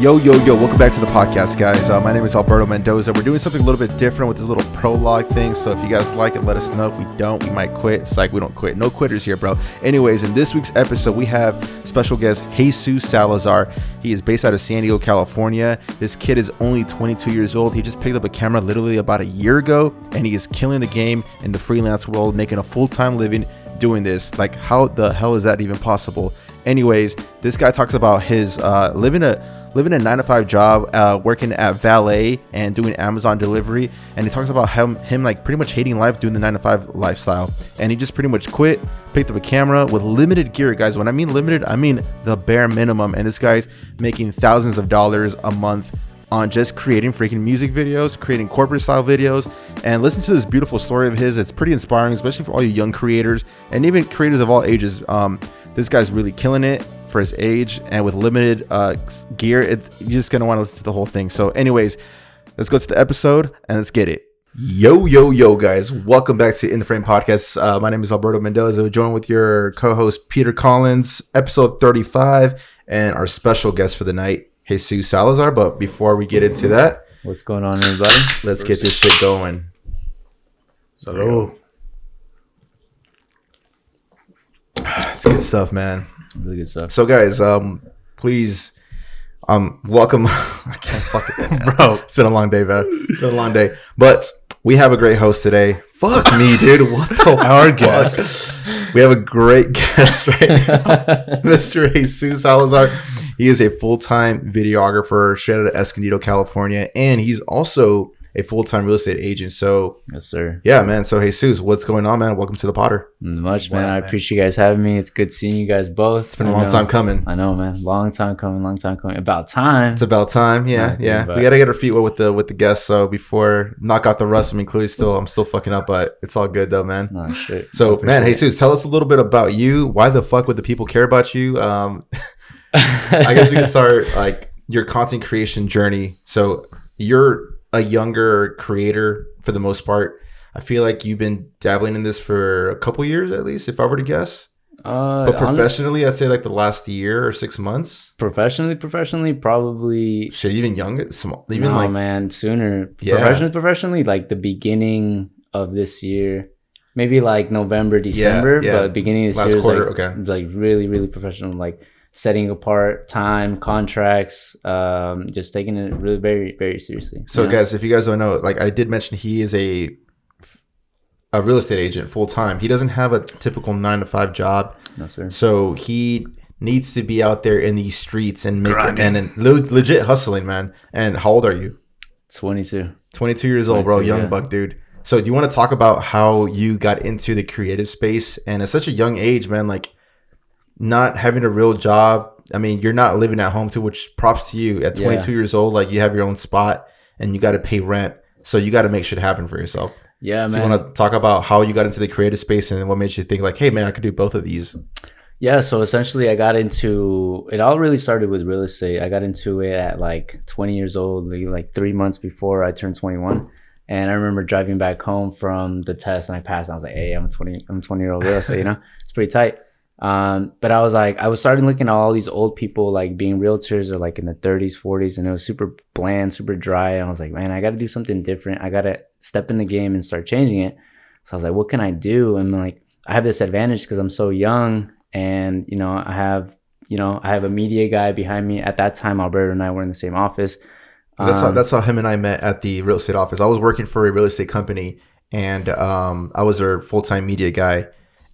Yo, yo, yo, welcome back to the podcast, guys. Uh, my name is Alberto Mendoza. We're doing something a little bit different with this little prologue thing. So if you guys like it, let us know. If we don't, we might quit. It's like we don't quit. No quitters here, bro. Anyways, in this week's episode, we have special guest Jesus Salazar. He is based out of San Diego, California. This kid is only 22 years old. He just picked up a camera literally about a year ago, and he is killing the game in the freelance world, making a full time living doing this. Like, how the hell is that even possible? Anyways, this guy talks about his uh, living a living a nine to five job, uh, working at valet and doing Amazon delivery. And he talks about him, him like pretty much hating life, doing the nine to five lifestyle. And he just pretty much quit, picked up a camera with limited gear, guys. When I mean limited, I mean the bare minimum. And this guy's making thousands of dollars a month on just creating freaking music videos, creating corporate style videos, and listen to this beautiful story of his. It's pretty inspiring, especially for all you young creators and even creators of all ages. Um, this guy's really killing it for his age and with limited uh, gear. It, you're just gonna want to listen to the whole thing. So, anyways, let's go to the episode and let's get it. Yo, yo, yo, guys! Welcome back to In the Frame podcast. Uh, my name is Alberto Mendoza. Joined with your co-host Peter Collins, episode 35, and our special guest for the night, Jesus Salazar. But before we get into that, what's going on, everybody? Let's get this shit going. So, it's good stuff, man. Really good stuff. So, guys, um, please, um, welcome. I can't fucking, bro. It's been a long day, man. It's been a long day, but we have a great host today. Fuck me, dude. What the Our fuck? guest. We have a great guest right now, Mr. Jesus Salazar. He is a full time videographer straight out of Escondido, California, and he's also a full time real estate agent. So, Yes, sir. yeah, man. So, Jesus, what's going on, man? Welcome to the Potter. Much, man. Wow, I man. appreciate you guys having me. It's good seeing you guys both. It's been a long time coming. I know, man. Long time coming. Long time coming. About time. It's about time. Yeah, Yeah, yeah. We gotta get our feet wet with the with the guests. So before knock out the rust, I mean, clearly still I'm still fucking up, but it's all good though, man. no shit. So man, appreciate Jesus, tell us a little bit about you. Why the fuck would the people care about you? Um, I guess we can start like your content creation journey. So you're a younger creator for the most part. I feel like you've been dabbling in this for a couple years at least, if I were to guess. Uh, But professionally, I'd say like the last year or six months. professionally, professionally, probably. Shit, even younger, small, even no, like man. Sooner. Yeah. Professionally, professionally, like the beginning of this year. Maybe like November, December, yeah. but beginning of this Last year quarter, like, okay. like really, really professional. Like setting apart time, contracts, um, just taking it really very, very seriously. So, you know? guys, if you guys don't know, like I did mention, he is a a real estate agent full time. He doesn't have a typical nine to five job, no sir. so he needs to be out there in these streets and make Grinding. and, and le- legit hustling, man. And how old are you? Twenty two. Twenty two years old, bro, young yeah. buck, dude. So, do you want to talk about how you got into the creative space and at such a young age, man? Like not having a real job. I mean, you're not living at home too, which props to you. At Yeah. 22 years old, like you have your own spot and you got to pay rent. So you got to make shit happen for yourself. Yeah, So man. you want to talk about how you got into the creative space and what made you think like, hey man, I could do both of these. Yeah, so essentially, I got into it. All really started with real estate. I got into it at like 20 years old, like three months before I turned 21. And I remember driving back home from the test, and I passed. And I was like, "Hey, I'm a 20, I'm a 20 year old real estate. You know, it's pretty tight." Um, but I was like, I was starting looking at all these old people like being realtors or like in the 30s, 40s, and it was super bland, super dry. And I was like, man, I got to do something different. I got to step in the game and start changing it. So I was like, what can I do? And like, I have this advantage because I'm so young, and you know, I have, you know, I have a media guy behind me. At that time, Alberto and I were in the same office. That's how Um, that's how him and I met at the real estate office. I was working for a real estate company and um, I was their full time media guy,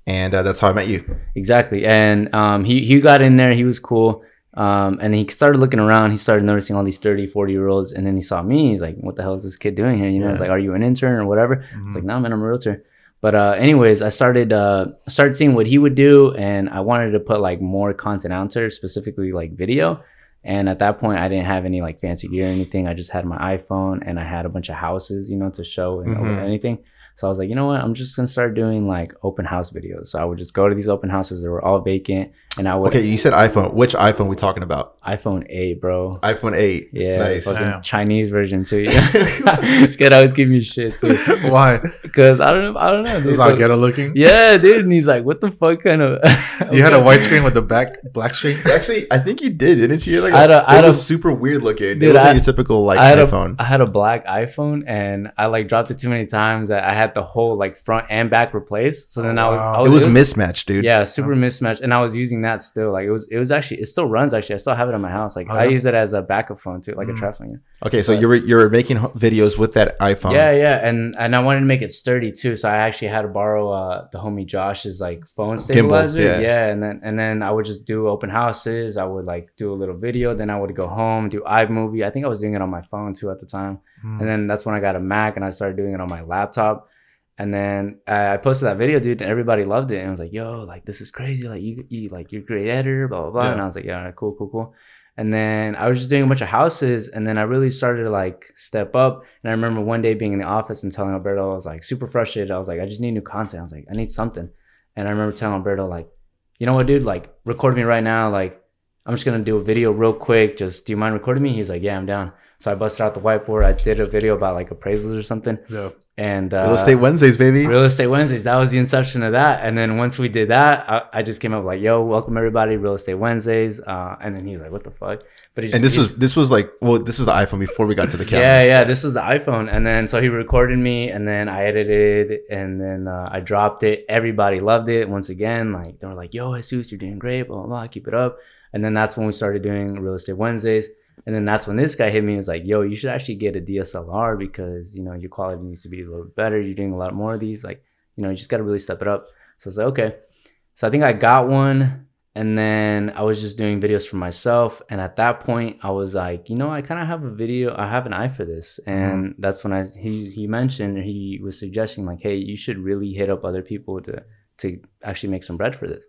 and uh, that's how I met you. Exactly. And um, he, he got in there. He was cool. Um, and he started looking around. He started noticing all these 30, 40 year olds. And then he saw me. He's like, what the hell is this kid doing here? You know, Yeah. it's like, are you an intern or whatever? Mhm. It's like, no, man, I'm a realtor. But uh, anyways, I started uh, started seeing what he would do, and I wanted to put like more content out there, specifically like video. And at that point, I didn't have any like fancy gear or anything. I just had my iPhone, and I had a bunch of houses, you know, to show and Mhm. anything. So I was like, you know what? I'm just gonna start doing like open house videos. So I would just go to these open houses that were all vacant, and I would Okay, you said iPhone. Which iPhone we talking about? iPhone 8, bro. iPhone 8. Yeah, Nice. fucking Damn. Chinese version too. Yeah. this kid always give me shit too, Why? because I don't know. I don't know. It's dude, ghetto looking. Yeah, dude. And he's like, what the fuck kind of. You had a white screen with the back black screen. Actually, I think you did, didn't you? You Like I had a- I it had a- was super weird looking. it Dude, wasn't I- your typical like I iPhone. A, I had a black iPhone and I like dropped it too many times that I had the whole like front and back replaced. So then I was, Wow. I it was mismatched, dude. yeah, super mismatched, and I was using that still. Like it was, it was actually, it still runs. Actually, I still have it in my house. Like Oh, I use it as a backup phone too, like Mm. a phone. Okay, so But- you were you were making videos with that iPhone. Yeah, yeah, and and I wanted to make it sturdy too, so I actually had to borrow uh, the homie Josh's like phone stabilizer. yeah. yeah, and then and then I would just do open houses. I would like do a little video, then I would go home do iMovie. I think I was doing it on my phone too at the time, Mm. and then that's when I got a Mac and I started doing it on my laptop. And then I posted that video, dude, and everybody loved it. And I was like, "Yo, like this is crazy! Like you, you like you're a great editor, blah blah blah." Yeah. And I was like, "Yeah, cool, cool, cool." And then I was just doing a bunch of houses, and then I really started to like step up. And I remember one day being in the office and telling Alberto, I was like super frustrated. I was like, I just need new content. I was like, I need something. And I remember telling Alberto, like, you know what, dude, like record me right now. Like, I'm just gonna do a video real quick. Just do you mind recording me? He's like, Yeah, I'm down. So I busted out the whiteboard. I did a video about like appraisals or something. Yeah. And uh, Real Estate Wednesdays, baby. Real Estate Wednesdays. That was the inception of that. And then once we did that, I, I just came up like, "Yo, welcome everybody, Real Estate Wednesdays." Uh, and then he's like, "What the fuck?" But he just, and this he- was this was like well, this was the iPhone before we got to the camera. yeah, yeah. This was the iPhone, and then so he recorded me, and then I edited, and then uh, I dropped it. Everybody loved it. Once again, like they were like, "Yo, Jesus, you're doing great." Blah blah. blah keep it up. And then that's when we started doing Real Estate Wednesdays. And then that's when this guy hit me. and was like, "Yo, you should actually get a DSLR because you know your quality needs to be a little better. You're doing a lot more of these. Like, you know, you just got to really step it up." So I was like, "Okay." So I think I got one, and then I was just doing videos for myself. And at that point, I was like, you know, I kind of have a video. I have an eye for this, mm-hmm. and that's when I he he mentioned he was suggesting like, hey, you should really hit up other people to to actually make some bread for this.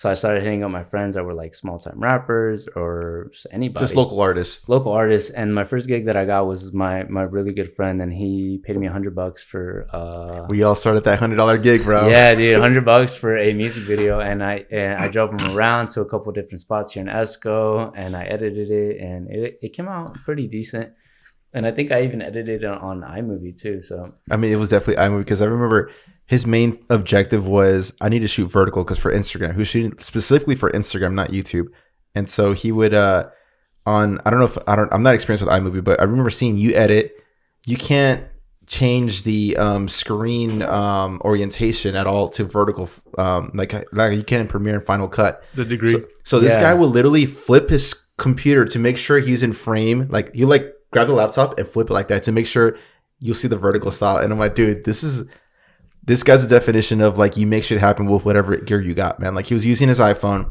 So I started hitting up my friends that were like small time rappers or just anybody. Just local artists. local artists. And my first gig that i got was my my really good friend and he paid me a hundred bucks for uh We all started that hundred dollar gig, bro. yeah dude hundred bucks for a music video. And i and i drove him around to a couple different spots here in esco and i edited it and it, it came out pretty decent. And i think i even edited it on imovie too so. I mean, it was definitely iMovie because I remember his main objective was I need to shoot vertical because for Instagram, he was shooting specifically for Instagram, not YouTube. And so he would uh on I don't know if I don't I'm not experienced with iMovie, but I remember seeing you edit. You can't change the um, screen um, orientation at all to vertical, um, like like you can in Premiere and Final Cut. The degree. So, so this Yeah. guy will literally flip his computer to make sure he's in frame. Like you like grab the laptop and flip it like that to make sure you'll see the vertical style. And I'm like, dude, this is this guy's the definition of like you make shit happen with whatever gear you got, man. Like he was using his iPhone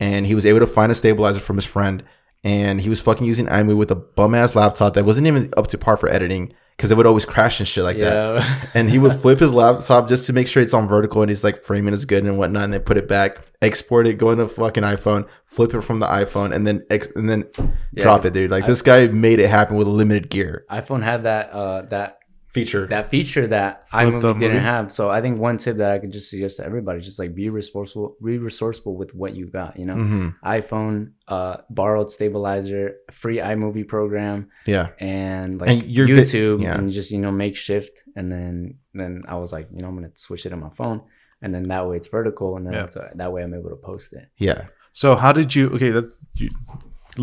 and he was able to find a stabilizer from his friend and he was fucking using iMovie with a bum ass laptop that wasn't even up to par for editing because it would always crash and shit like that. And he would flip his laptop just to make sure it's on vertical and he's like framing is good and whatnot and then put it back export it go into fucking iphone flip it from the iphone and then ex- and then Yeah, drop it dude. Like I- this guy made it happen with limited gear. iphone had that uh that feature that feature that Flip the iMovie didn't movie? have. So I think one tip that I could just suggest to everybody, just like be resourceful, be resourceful with what you got. You know, hmm iPhone, uh, borrowed stabilizer, free iMovie program, yeah and like And your vi- YouTube, yeah. and just you know make shift. And then then I was like, you know, I'm gonna switch it on my phone, and then that way it's vertical, and then Yeah. it's, uh, that way I'm able to post it. yeah So how did you? Okay, that you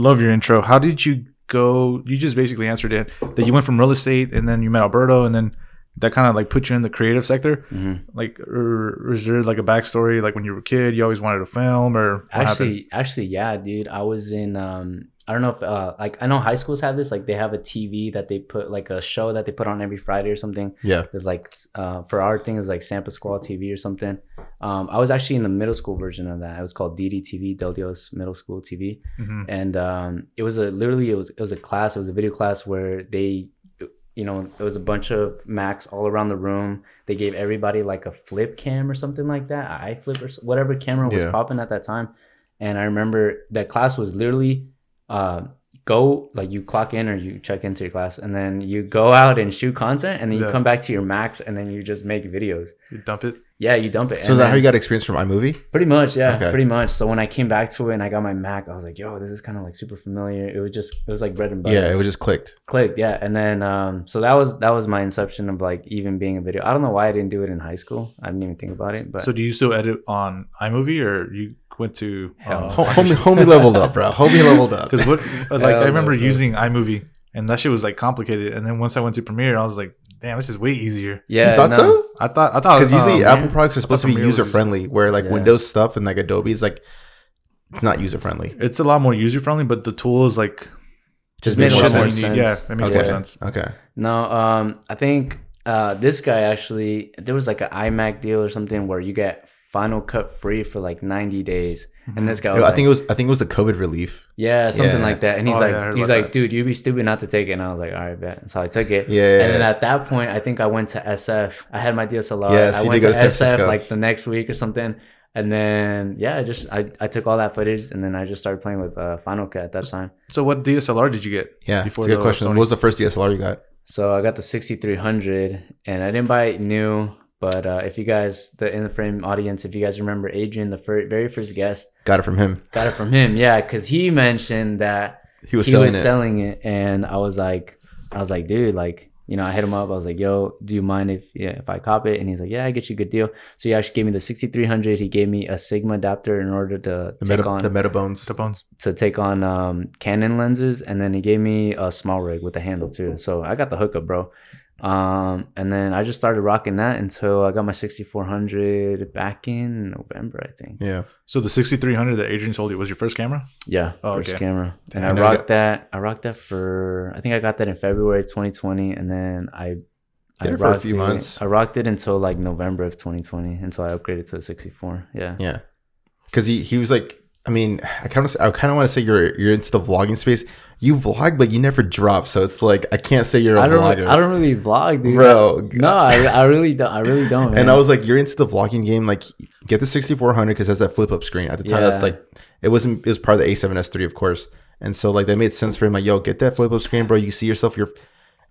love your intro. How did you go? You just basically answered it that you went from real estate and then you met Alberto and then that kind of like put you in the creative sector. Mhm. Like, or is there like a backstory? Like when you were a kid, you always wanted to film, or what happened? Actually, actually, yeah, dude. I was in um I don't know if uh like I know high schools have this, like they have a TV that they put like a show that they put on every Friday or something. yeah There's like uh for our thing is like San Pasqual TV or something. Um I was actually in the middle school version of that. It was called DDTV, Del Dios Middle School TV. Mhm. And um it was a literally it was it was a class, it was a video class where they you know, it was a bunch of Macs all around the room. They gave everybody like a flip cam or something like that, i flip or whatever camera was Yeah. popping at that time. And I remember that class was literally uh, go like you clock in or you check into your class, and then you go out and shoot content, and then you Yeah. come back to your Macs, and then you just make videos. You dump it. Yeah, you dump it. so and is that then- how you got experience from iMovie? Pretty much, yeah, Okay. pretty much. So when I came back to it and I got my Mac, I was like, "Yo, this is kind of like super familiar." It was just, it was like bread and butter Yeah, it was just clicked. clicked yeah and then um so that was that was my inception of like even being a video i don't know why i didn't do it in high school i didn't even think about it but So do you still edit on iMovie, or you went to Hell. uh, homie, homie leveled up, bro. Homie leveled up. Because what, like, I remember no, using iMovie, and that shit was like complicated. And then once I went to Premiere, I was like, "Damn, this is way easier." Yeah, you thought no. so? I thought, I thought, Because usually um, Apple products are supposed to be user friendly, where like Yeah. Windows stuff and like Adobe is like it's not user friendly. it's a lot more user friendly, but the tools like Just made makes more sense. sense. Yeah, that makes okay. more sense. Okay. No, um, I think uh, this guy actually there was like an iMac deal or something where you get Final Cut free for like ninety days, and this guy was I like, think it was. I think it was the COVID relief. yeah, something Yeah. like that, and he's Oh, yeah, like, he's like, that. dude, you'd be stupid not to take it, and I was like, all right, bet. So I took it. Yeah. And then at that point, I think I went to SF. I had my DSLR. Yes, I you went did to go to SF Francisco. like the next week or something. And then yeah, I just I, I took all that footage and then I just started playing with uh, Final Cut at that time. So, what DSLR did you get? Yeah. Before Before a good the question. Sony- What was the first DSLR you got? So I got the 6300 and I didn't buy it new, but uh, if you guys the in the frame audience, if you guys remember Adrian, the fir- very first guest, Got it from him. got it from him. Yeah, because he mentioned that He was he selling was it. selling it and i was like i was like dude like you know i hit him up i was like yo do you mind if yeah if i cop it and he's like yeah i get you a good deal so he actually gave me the 6300 he gave me a sigma adapter in order to the take meta, on the Metabones. The bones. to take on um canon lenses and then he gave me a small rig with a handle too so i got the hookup bro um and then i just started rocking that until i got my 6400 back in november i think Yeah. So the 6300 that Adrian sold you was your first camera. Yeah, Oh, first okay. camera. And Damn. I rocked that. I rocked that for. I think I got that in February 2020, and then I. I Did for a few it- months. I rocked it until like November of 2020, until I upgraded to a 64. Yeah. Yeah. Because he, he was like, I mean, I kind of I kind of want to say you're you're into the vlogging space. You vlog, but you never drop, so it's like I can't say you're a I don't. vlogger, I don't really vlog, dude. bro. No, I, I really don't. I really don't. Man. And I was like, you're into the vlogging game. Like, get the 6400 because it has that flip up screen. At the time, that's like, it wasn't, it was part of the A7S3, of course. And so, like, that made sense for him. Like, yo, get that flip up screen, bro. You see yourself, You're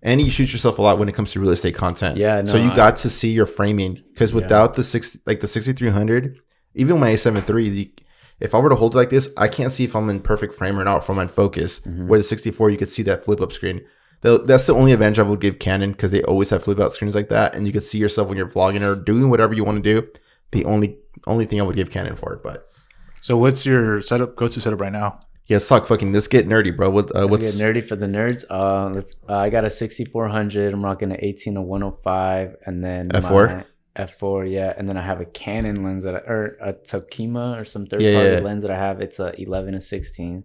and you shoot yourself a lot when it comes to real estate content. Yeah, so no, you I- got to see your framing because without the six, like the 6300, even my A7 III, the, if I were to hold it like this, I can't see if I'm in perfect frame or not from my focus. Mm-hmm. Where the 64, you could see that flip up screen. That's the only advantage I would give Canon because they always have flip out screens like that, and you can see yourself when you're vlogging or doing whatever you want to do. The only only thing I would give Canon for it, but So, what's your setup? Go to setup right now? yeah, suck fucking. Let's get nerdy, bro. What uh, Let's what's get nerdy for the nerds. Uh, let's. Uh, I got a 6400. I'm rocking an 18 to 105, and then F4? my- F4, yeah, and then I have a Canon lens that I, or a Tokina or some third Yeah, party yeah. lens that I have. It's a 11 to 16.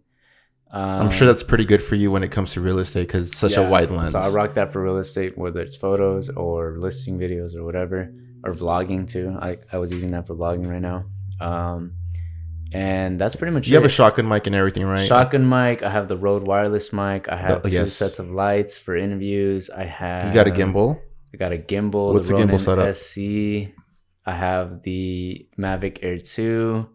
Um, I'm sure that's pretty good for you when it comes to real estate because it's such a wide lens. So I rock that for real estate, whether it's photos or listing videos or whatever, or vlogging too. I I was using that for vlogging right now. Um, and that's pretty much you it. have a shotgun mic and everything, right? Shotgun mic. I have the Rode wireless mic. I have The- two yes. sets of lights for interviews. I have. You got a gimbal. I got a gimbal. What's the the, gimbal Ronin setup? SC. I have the Mavic Air Two.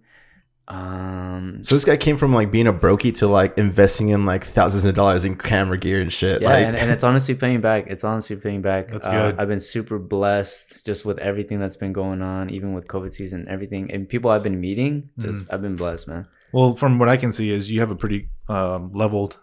Um, So this guy came from like being a brokey to like investing in like thousands of dollars in camera gear and shit. yeah, like, and, and it's honestly paying back. It's honestly paying back. That's Uh, good. I've been super blessed just with everything that's been going on, even with COVID season, everything, and people I've been meeting. Just Mm-hmm. I've been blessed, man. Well, from what I can see, is you have a pretty um, leveled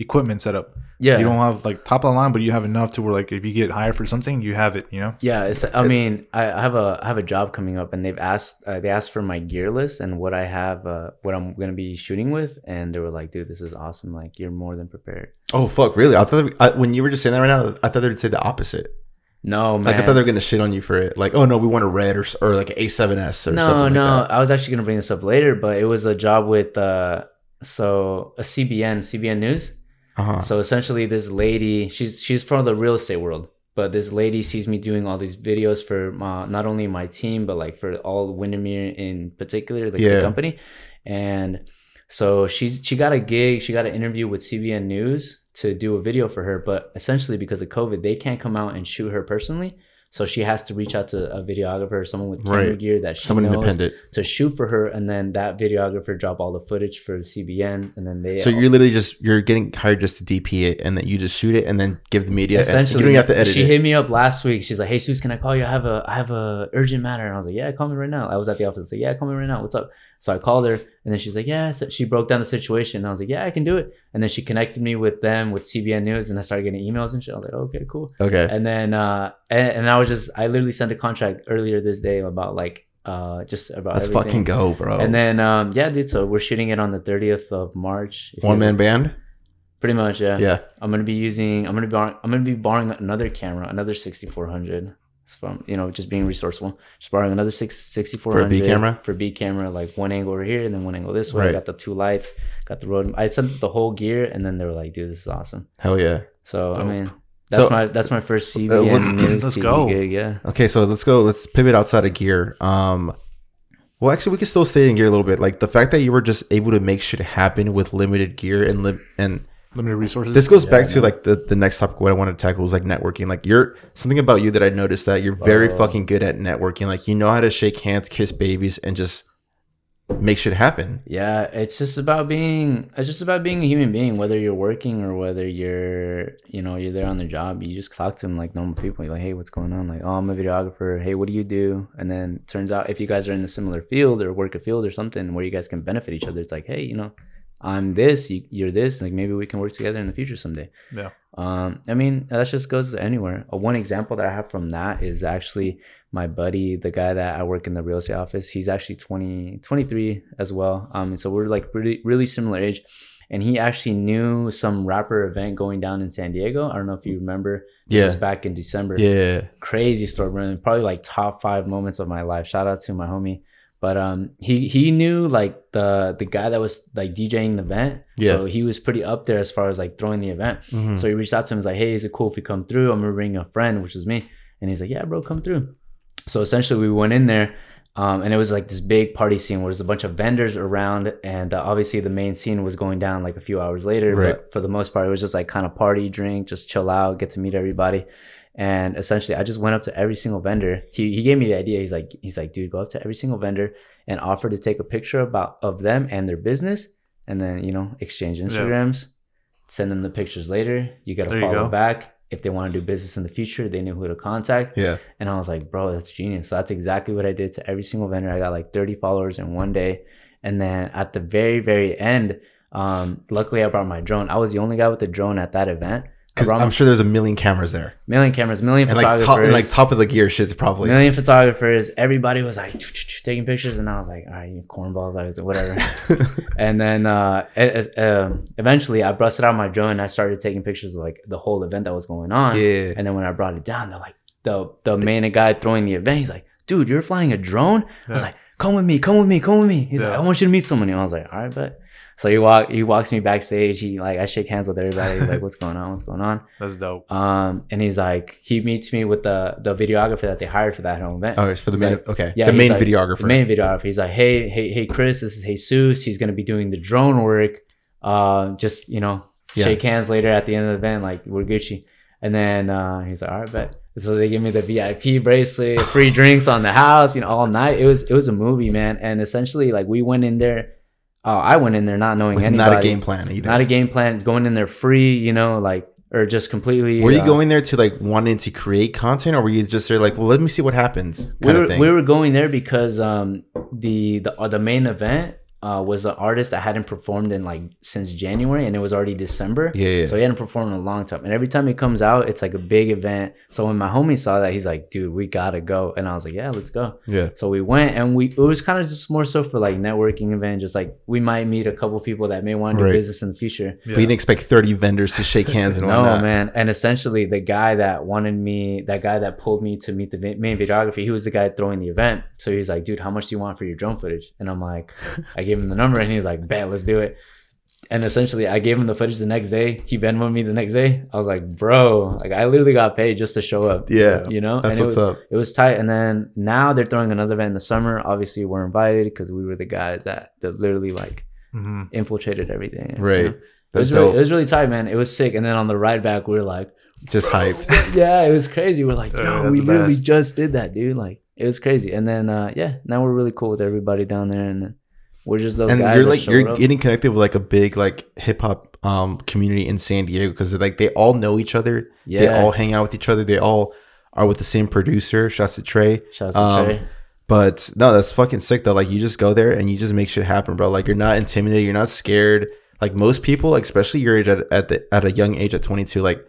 equipment setup. Yeah, You don't have like top of the line, but you have enough to where like if you get hired for something, you have it. You know. Yeah, it's. I mean, I, I have a I have a job coming up, and they've asked uh, they asked for my gear list and what I have, uh, what I'm gonna be shooting with, and they were like, "Dude, this is awesome! Like, you're more than prepared." oh fuck, really? I thought I, when you were just saying that right now, I thought they'd say the opposite. No, man. Like I thought they were gonna shit on you for it. Like, oh no, we want a red or or like an A7S or no, something no. like that. I was actually gonna bring this up later, but it was a job with uh, so a CBN, CBN News. Uh-huh. So essentially, this lady, she's she's from the real estate world, but this lady sees me doing all these videos for uh, not only my team, but like for all Windermere in particular, like Yeah. the company. And so she's she got a gig, she got an interview with CBN News to do a video for her, but essentially because of COVID, they can't come out and shoot her personally. So she has to reach out to a videographer, someone with camera Right. gear that she Someone knows independent. to shoot for her, and then that videographer drop all the footage for the CBN, and then they So you're literally just you're getting hired just to DP it, and then you just shoot it, and then give the media. essentially you don't have to edit she it. hit me up last week she's like hey Sus, can i call you i have a i have a urgent matter and i was like yeah call me right now i was at the office like yeah call me right now what's up so i called her and then she's like yeah so she broke down the situation and i was like yeah i can do it and then she connected me with them with cbn news and i started getting emails and shit i was like okay cool okay. and then uh and, and i was just i literally sent a contract earlier this day about like uh, just about Let's everything. fucking go, bro. And then um, yeah, dude. So we're shooting it on the 30th of March. One man band. Pretty much, yeah. Yeah. I'm gonna be using. I'm gonna be. I'm gonna be borrowing another camera, another 6400. It's From you know, just being resourceful. Just borrowing another six 6400 camera? For B camera, like one angle over here and then one angle this way. I got the two lights. Got the Rode. I sent the whole gear, and then they were like, "Dude, this is awesome." Hell yeah. So I mean, that's So- my that's my first CB Uh, let's- news let's TV go. gig. Yeah. Okay, so let's go. Let's pivot outside of gear. Um, well, actually, we can still stay in gear a little bit. Like the fact that you were just able to make shit happen with limited gear and li- and Limited resources. this goes back to like the, the next topic what I wanted to tackle was like networking. Like you're something about you that I noticed that you're very Oh. fucking good at networking. Like you know how to shake hands, kiss babies, and just make shit happen. Yeah, it's just about being it's just about being a human being, whether you're working or whether you're you know, you're there on the job, you just talk to them like normal people. You're like, Hey, what's going on? Like, oh I'm a videographer, hey, what do you do? And then turns out if you guys are in a similar field or work a field or something where you guys can benefit each other, it's like, hey, you know, I'm this, you, you're this, like maybe we can work together in the future someday. Yeah. Um, I mean, that just goes anywhere. Uh, one example that I have from that is actually my buddy, the guy that I work in the real estate office. He's actually 20, 23 as well. Um, and so we're like really, really similar age. And he actually knew some rapper event going down in San Diego. I don't know if you remember. This Yeah. was back in December Yeah, crazy story. Probably like top five moments of my life. Shout out to my homie. But um, he he knew like the the guy that was like DJing the event. Yeah. So he was pretty up there as far as like throwing the event. Mhm. So he reached out to him. He's like, "Hey, is it cool if we come through? I'm gonna bring a friend, which is me." And he's like, "Yeah, bro, come through." So essentially, we went in there, um, and it was like this big party scene where there's a bunch of vendors around, and uh, obviously the main scene was going down like a few hours later. Right. But for the most part, it was just like kind of party, drink, just chill out, get to meet everybody. And essentially, I just went up to every single vendor. He, he gave me the idea. He's like, he's like, dude, go up to every single vendor and offer to take a picture about of them and their business, and then you know exchange Instagrams, send them the pictures later. You got to There you follow go. back. If they want to do business in the future, they knew who to contact. yeah. And I was like, bro, that's genius. So that's exactly what I did to every single vendor. I got like 30 followers in one day. And then at the very, very end, um, luckily I brought my drone. I was the only guy with the drone at that event. Because I'm sure there's a million cameras there, million cameras, million and like photographers. top and like top of the gear shit's probably. million photographers. Everybody was like taking pictures, and I was like, "All right, you cornballs." I was like, "Whatever." and then uh, um, eventually, I busted out my drone and I started taking pictures of like the whole event that was going on. yeah. And then when I brought it down, they're like, the the main guy throwing the event, he's like, "Dude, you're flying a drone." I was like, "Come with me, come with me, come with me." He's like, "I want you to meet someone." And I was like, "All right, but." So he walk he walks me backstage. He like I shake hands with everybody. He's like, "What's going on? What's going on?" That's dope. Um, and he's like, he meets me with the the videographer that they hired for that home event. Oh, it's for the He's main. like- okay. yeah, the main like- videographer. The main videographer. He's like, hey, hey, hey, Chris, this is Jesus. He's gonna be doing the drone work. Uh, just you know, Yeah. shake hands later at the end of the event, like we're Gucci. And then uh, he's like, all right, bet. So they give me the VIP bracelet, free drinks on the house, you know, all night. It was it was a movie, man. And essentially, like we went in there. Uh, I went in there not knowing With anybody. not a game plan either. Not a game plan. Going in there free, you know, like or just completely. were you uh, going there to like wanting to create content, or were you just there like, well, let me see what happens, we were, we were going there because um the the, uh, the main event uh, was an artist that hadn't performed in like since January and it was already December. yeah, yeah. So he hadn't performed in a long time. And every time he comes out, it's like a big event. So when my homie saw that, he's like, dude, we gotta go. And I was like, yeah, let's go. yeah. So we went and we it was kind of just more so for like networking event, just like we might meet a couple people that may want to do Right. business in the future. But you didn't expect 30 vendors to shake hands and No, whatnot. man. And essentially, the guy that wanted me, that guy that pulled me to meet the main videography, he was the guy throwing the event. So he's like, dude, how much do you want for your drone footage? And I'm like, I gave him the number and he was like, bet, let's do it. And essentially, I gave him the footage the next day. He Venmoed me the next day. I was like, bro, like I literally got paid just to show up. Yeah, You know? That's and what's it was, up. It was tight. And then now they're throwing another event in the summer. Obviously, we're invited because we were the guys that, that literally like hmm infiltrated everything. you Right. know? It was, really, it was really tight, man. It was sick. And then on the ride back, we were like, Just hyped. yeah, it was crazy. We're like, yo, that's we literally best. just did that, dude. Like, it was crazy. And then, uh, yeah, now we're really cool with everybody down there, and we're just those and guys. you're like you're up. getting connected with like a big like hip hop um community in San Diego because like they all know each other. They all hang out with each other. They all are with the same producer. Shouts to Trey. Shout to um, Trey. But no, that's fucking sick though. Like you just go there and you just make shit happen, bro. Like you're not intimidated. You're not scared. Like most people, like, especially your age at, at the at a young age at 22, like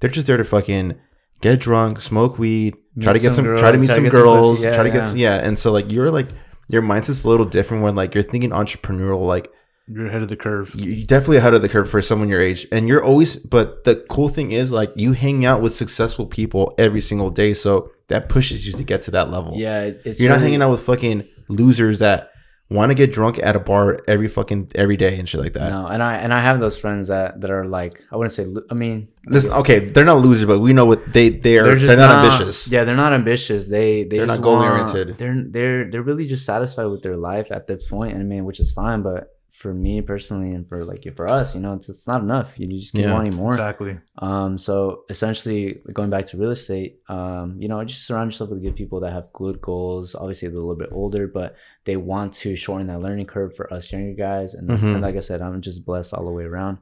they're just there to fucking get drunk, smoke weed, try Meet to get some some, try to girls, meet try to some get girls, pussy. Yeah, try to get yeah. some, yeah. And so like you're like your mindset's a little different when like you're thinking entrepreneurial, like You're ahead of the curve. you- you're definitely ahead of the curve for someone your age. And you're always but the cool thing is like you hang out with successful people every single day. So that pushes you to get to that level. Yeah, it's you're not hanging out with fucking losers that want to get drunk at a bar every fucking every day and shit like that No, and I and I have those friends that that are like I wouldn't say lo- I mean listen okay they're not losers but we know what they they're they're, just not, ambitious Yeah, they're not ambitious. They they They're just not goal oriented. They're they're they're really just satisfied with their life at this point. I mean, which is fine, but for me personally and for like for us, you know, it's it's not enough. You just keep Yeah, wanting more. Exactly. Um, so essentially, going back to real estate, um, you know, just surround yourself with good people that have good goals. Obviously, they're a little bit older, but they want to shorten that learning curve for us younger guys. And, Mhm. and like I said, I'm just blessed all the way around.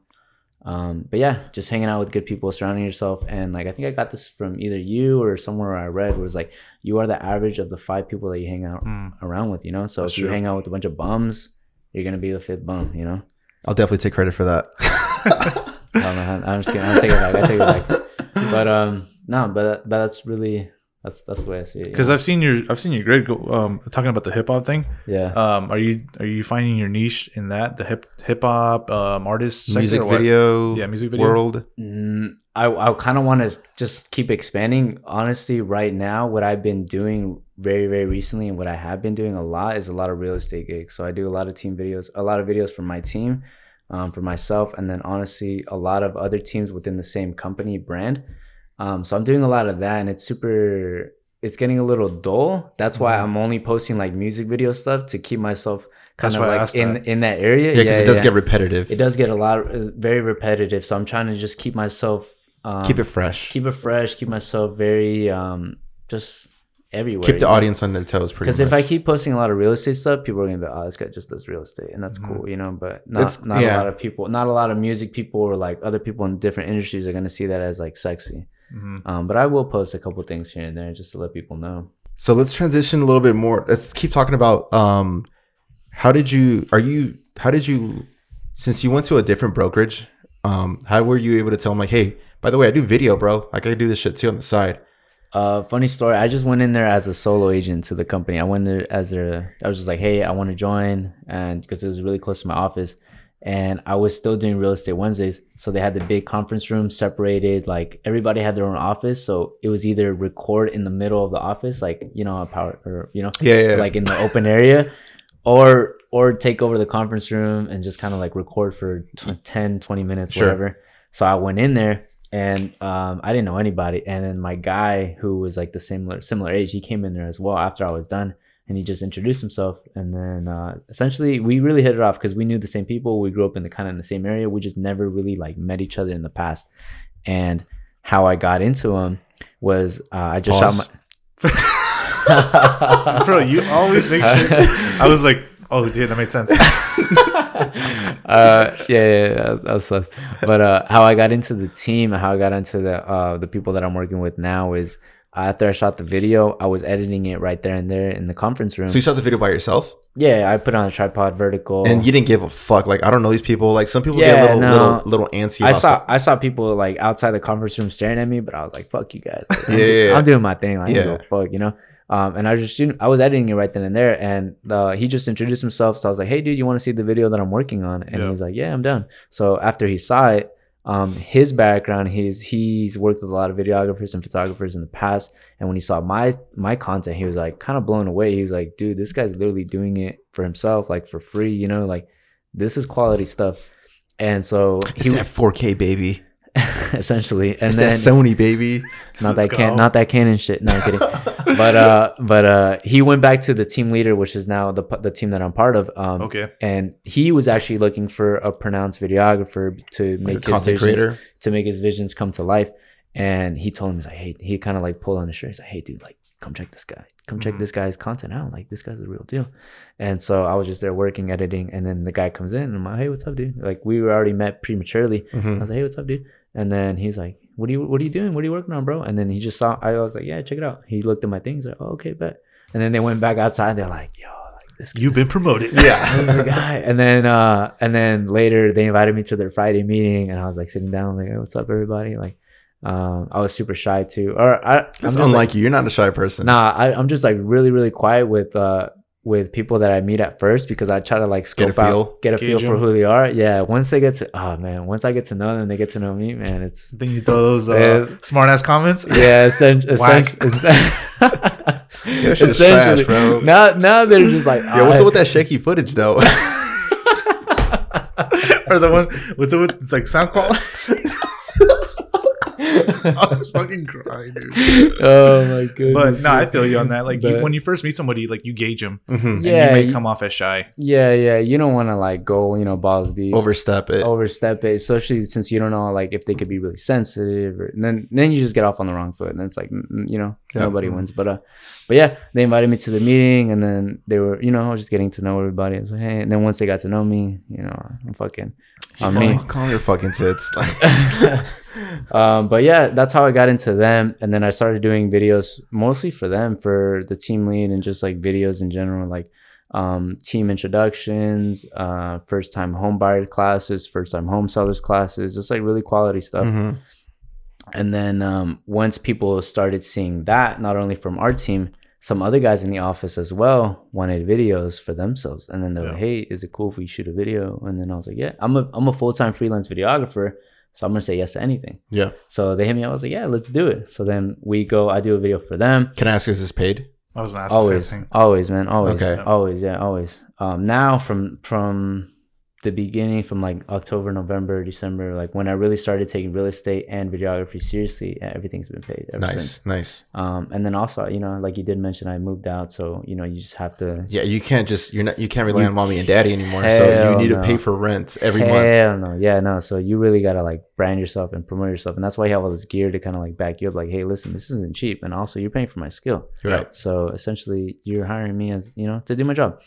Um, but yeah, just hanging out with good people, surrounding yourself, and like I think I got this from either you or somewhere I read was like you are the average of the five people that you hang out Mm. around with. You know, so That's if you true. hang out with a bunch of bums, you're gonna be the fifth bum. You know. i'll definitely take credit for that No, man, I'm just kidding. I take it back. I take it back. But um, no, but that's really that's that's the way I see it. Because? I've seen your I've seen your grade go um talking about the hip hop thing. yeah, Um, are you are you finding your niche in that the hip hip hop um artist music video Yeah, music video. world Mm, I I kind of want to just keep expanding. Honestly, right now, what I've been doing very very recently and what I have been doing a lot is a lot of real estate gigs. So I do a lot of team videos, a lot of videos for my team, um, for myself, and then honestly, a lot of other teams within the same company brand. Um, so I'm doing a lot of that, and it's super. It's getting a little dull. That's why Mhm. I'm only posting like music video stuff to keep myself kind That's of like in that. in that area. yeah because it does yeah. get repetitive It does get a lot, uh, very repetitive. So I'm trying to just keep myself, um, keep it fresh keep it fresh, keep myself very, um, just everywhere. keep the know? audience on their toes pretty Because if I keep posting a lot of real estate stuff, people are gonna be, like, oh, this guy just does real estate, and that's Mhm. cool, you know. But not It's- not yeah. a lot of people, not a lot of music people or like other people in different industries are gonna see that as like sexy. Mhm. Um, but I will post a couple things here and there just to let people know. So let's transition a little bit more. Let's keep talking about um how did you are you how did you since you went to a different brokerage, um, how were you able to tell them like, hey, by the way, I do video, bro. Like I do this shit too on the side. Uh, funny story. I just went in there as a solo agent to the company. I went there as a. I was just like, hey, I want to join, and because it was really close to my office, and I was still doing real estate Wednesdays. So they had the big conference room separated. Like everybody had their own office, so it was either record in the middle of the office, like you know, a power or you know, Yeah, yeah. like in the open area, or or take over the conference room and just kind of like record for tw 10, 20 minutes, Sure. whatever. So I went in there and um, I didn't know anybody. And then my guy who was like the similar similar age, he came in there as well after I was done, and he just introduced himself. And then uh, essentially, we really hit it off because we knew the same people. We grew up in the kind of in the same area. We just never really like met each other in the past. And how I got into him was uh, I just Pause. shot my. Bro, you always make sure. I was like, oh, dude, that made sense. uh, yeah, yeah, yeah, that was, that was sus. But uh, how I got into the team, and how I got into the uh, the people that I'm working with now is after I shot the video, I was editing it right there and there in the conference room. So you shot the video by yourself, yeah, I put on a tripod vertical. and you didn't give a fuck. Like I don't know these people. Like some people Yeah, get a little no. little little antsy. I saw stuff. I saw people like outside the conference room staring at me, but I was like, "Fuck you guys!" Like, I'm, Yeah, do- yeah, yeah. I'm doing my thing. Like, I don't Yeah. give a fuck, you know. Um, and I was just shooting, I was editing it right then and there, and uh, he just introduced himself. So I was like, "Hey, dude, you want to see the video that I'm working on?" And Yeah. he was like, "Yeah, I'm done." So after he saw it, um, his background, he's he's worked with a lot of videographers and photographers in the past, and when he saw my my content, he was like kind of blown away. He was like, "Dude, this guy's literally doing it for himself, like for free, you know, like this is quality stuff." And so It's he that 4K baby. essentially, and It's then that Sony baby. not Let's that can not that Canon shit. No, I'm kidding. but uh, but uh, he went back to the team leader, which is now the the team that I'm part of. Um, Okay. and he was actually looking for a pronounced videographer to Like make his visions, creator. to make his visions come to life. And he told him, he's like, hey, he kind of like pulled on his shirt. He's like, hey, dude, like, come check this guy. Come check Mhm. this guy's content out. Like, this guy's the real deal. And so I was just there working, editing, and then the guy comes in, and I'm like, hey, what's up, dude? Like, we were already met prematurely. I Mhm. was like, hey, what's up, dude? And then he's like, what are you, what are you doing? What are you working on, bro? And then he just saw, I was like, yeah, check it out. He looked at my things, like, oh, okay, bet. And then they went back outside. They're like, yo, like this. You've this been promoted. I was the guy. And then uh and then later they invited me to their Friday meeting and I was like sitting down like, hey, what's up everybody? Like Um, I was super shy too, or I, I'm It's just unlike like, you. You're not a shy person. nah, I, I'm just like really, really quiet with uh with people that I meet at first because I try to like Get a scope feel. out, get a feel Gauge for 'em. who they are. Yeah, once they get to, oh man, once I get to know them, they get to know me, man. It's Then you throw those uh, smart ass comments. yeah, essen- Whack. essen- That trash, bro. Now, now they're just like, yeah. what's "Ah, up with that shaky footage though? or the one what's it with? It's like sound quality. I was fucking crying, dude. oh my goodness. But no, I feel you on that. Like you, when you first meet somebody, like you gauge them. Mhm. And Yeah, you may y- come off as shy. yeah, yeah. You don't want to like go, you know, balls deep. Overstep it. overstep it, especially since you don't know like if they could be really sensitive, or, and then then you just get off on the wrong foot, and it's like you know Yeah. nobody wins. But uh, but yeah, they invited me to the meeting, and then they were you know I was just getting to know everybody. I was like, hey, and then once they got to know me, you know, I'm fucking on me. Oh, call your fucking tits. Um, but yeah, that's how I got into them, and then I started doing videos mostly for them, for the team lead, and just like videos in general, like um, team introductions, uh, first time home buyer classes, first time home sellers classes, just like really quality stuff. mhm. And then um, once people started seeing that, not only from our team, some other guys in the office as well wanted videos for themselves. And then they're like, "Hey, is it cool if we shoot a video?" And then I was like, "Yeah, I'm a I'm a full time freelance videographer, so I'm gonna say yes to anything." Yeah. So they hit me. up. I was like, "Yeah, let's do it." So then we go. I do a video for them. Can I ask, is this paid? I was not Always, always, man, always, Okay. always, yeah, always. Um, now from from the beginning, from like October, November, December, like when I really started taking real estate and videography seriously, everything's been paid ever since. Nice, nice. Um, and then also, you know, like you did mention, I moved out, so you know, you just have to. Yeah, you can't just you're not you can't rely on mommy and daddy anymore. So you need to pay for rent every month. Hell no, yeah, no. So you really gotta like brand yourself and promote yourself, and that's why you have all this gear to kind of like back you up. Like, hey, listen, this isn't cheap, and also you're paying for my skill. Right. So essentially, you're hiring me as you know to do my job.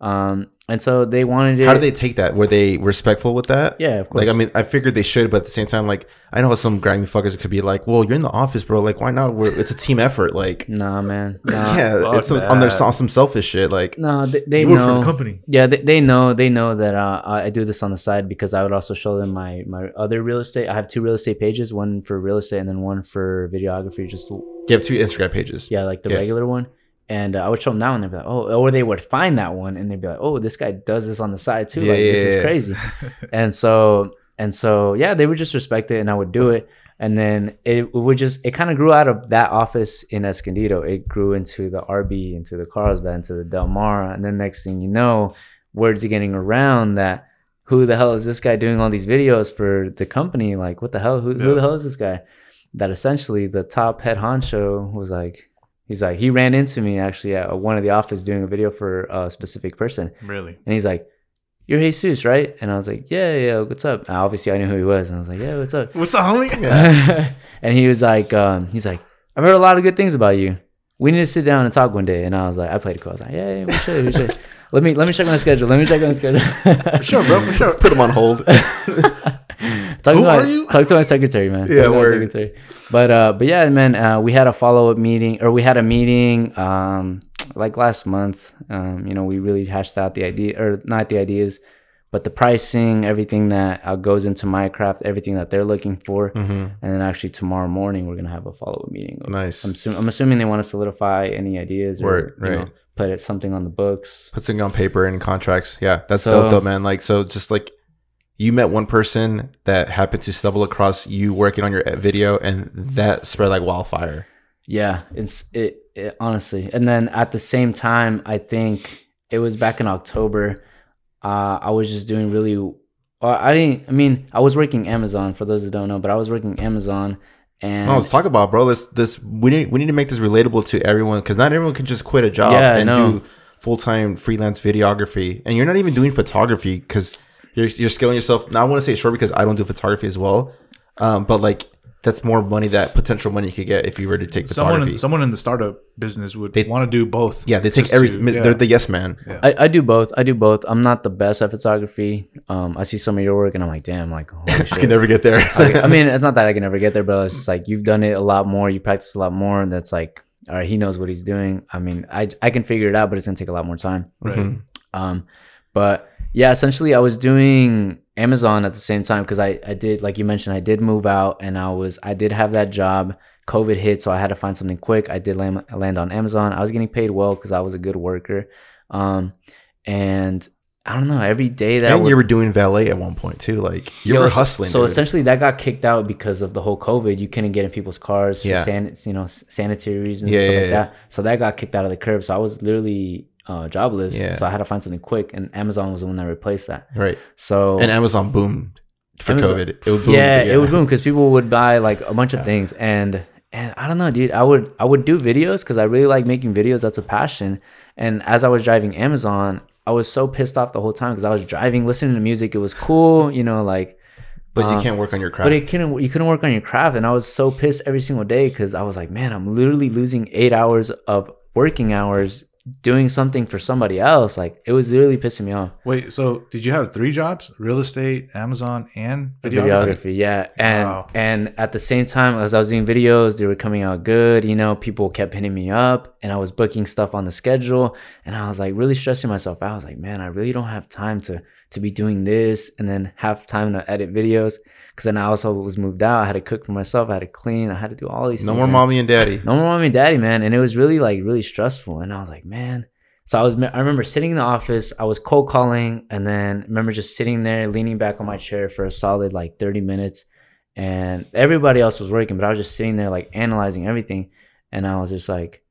Um, and so they wanted it. How do they take that? Were they respectful with that? Yeah, of course. Like I mean, I figured they should, but at the same time, like I know some grimy fuckers could be like, "Well, you're in the office, bro. Like, why not? We're, it's a team effort. Like, Nah, man. Nah. yeah, it's some, on their some selfish shit. Like, No, they, they You work for know. the company. Yeah, they, they know. They know that uh, I I do this on the side because I would also show them my my other real estate. I have two real estate pages, one for real estate and then one for videography. Just you have two Instagram pages. yeah, like the Yeah. regular one. And uh, I would show them that one. They'd be like, oh, or they would find that one and they'd be like, oh, this guy does this on the side too. Yeah, like this yeah, is crazy. and so and so yeah, they would just respect it and I would do it. And then it would just it kind of grew out of that office in Escondido. It grew into the RB, into the Carlsbad, into the Del Mar, and then next thing you know, words are getting around that who the hell is this guy doing all these videos for the company? Like, what the hell? Who, who the hell is this guy? That essentially the top head honcho was like, he's like, he ran into me actually at one of the office doing a video for a specific person. Really? And he's like, You're Jesus, right? And I was like, Yeah, yeah, what's up? And obviously, I knew who he was. And I was like, Yeah, what's up? What's up, homie? and he was like, um, He's like, I've heard a lot of good things about you. We need to sit down and talk one day. And I was like, I played it cool. I was like, Yeah, yeah we should, we should. Let me let me check my schedule. Let me check my schedule. sure, bro, for sure. Put him on hold. Talk Who to my, are you? Talk to my secretary, man. Yeah, Talk to my secretary. But uh, but yeah, man. Uh, we had a follow up meeting, or we had a meeting, um, like last month. Um, you know, we really hashed out the idea, or not the ideas, but the pricing, everything that uh, goes into my craft, everything that they're looking for, hmm and then actually tomorrow morning we're gonna have a follow up meeting. Nice. I'm, assu- I'm assuming they want to solidify any ideas or Word, you know, right. put it, something on the books. Put something on paper and contracts. Yeah, that's So- dope, dope, man. Like, so just like you met one person that happened to stumble across you working on your video, and that spread like wildfire. Yeah, it's it, it honestly. And then at the same time, I think it was back in October. Uh, I was just doing really. I didn't. I mean, I was working Amazon. For those that don't know, but I was working Amazon, and No, let's talk about, bro. Let's this we need we need to make this relatable to everyone because not everyone can just quit a job Yeah, and know. do full time freelance videography, and you're not even doing photography because you're you're scaling yourself. Now I want to say it short because I don't do photography as well, um, but like that's more money that potential money you could get if you were to take photography. Someone, someone in the startup business would They- want to do both. yeah, they take Just everything. yeah. They're the yes man. I, I do both. I do both. I'm not the best at photography. Um, I see some of your work, and I'm like, damn, like holy shit. I can never get there. I, I mean, it's not that I can never get there, but it's just like you've done it a lot more. You practice a lot more. And that's like, all right, he knows what he's doing. I mean, I I can figure it out, but it's gonna take a lot more time. Right. Mhm. Um, but yeah, essentially, I was doing Amazon at the same time because I I did like you mentioned I did move out and I was I did have that job. COVID hit, so I had to find something quick. I did land, land on Amazon. I was getting paid well because I was a good worker. Um, and I don't know. Every day that and would- you were doing valet at one point too. Like you Yo, were hustling. So dude. essentially, that got kicked out because of the whole COVID. You couldn't get in people's cars for Yeah. san- you know, sanitary reasons, Yeah, and stuff yeah, like yeah. that. So that got kicked out of the curb. So I was literally uh, jobless. Yeah. So I had to find something quick, and Amazon was the one that replaced that. right. So And Amazon boomed for Amazon- COVID. It would boom. yeah, it would boom because people would buy like a bunch of things, and and I don't know, dude. I would I would do videos because I really like making videos. That's a passion. And as I was driving Amazon, I was so pissed off the whole time because I was driving, listening to music. It was cool, you know, like. But you Uh, can't work on your craft. But it couldn't. You couldn't work on your craft, and I was so pissed every single day because I was like, man, I'm literally losing eight hours of working hours doing something for somebody else. Like it was literally pissing me off. Wait, so did you have three jobs? Real estate, Amazon, and videography? videography yeah and Wow. and at the same time as i was doing videos they were coming out good you know people kept hitting me up and i was booking stuff on the schedule and i was like really stressing myself out i was like man i really don't have time to to be doing this and then have time to edit videos because then i also was moved out i had to cook for myself i had to clean i had to do all these things. no things more man. mommy and daddy. No more mommy and daddy, man. And it was really like really stressful. And I was like, man. So I was I remember sitting in the office, I was cold calling, and then I remember just sitting there, leaning back on my chair for a solid like 30 minutes. And everybody else was working, but I was just sitting there like analyzing everything. And I was just like,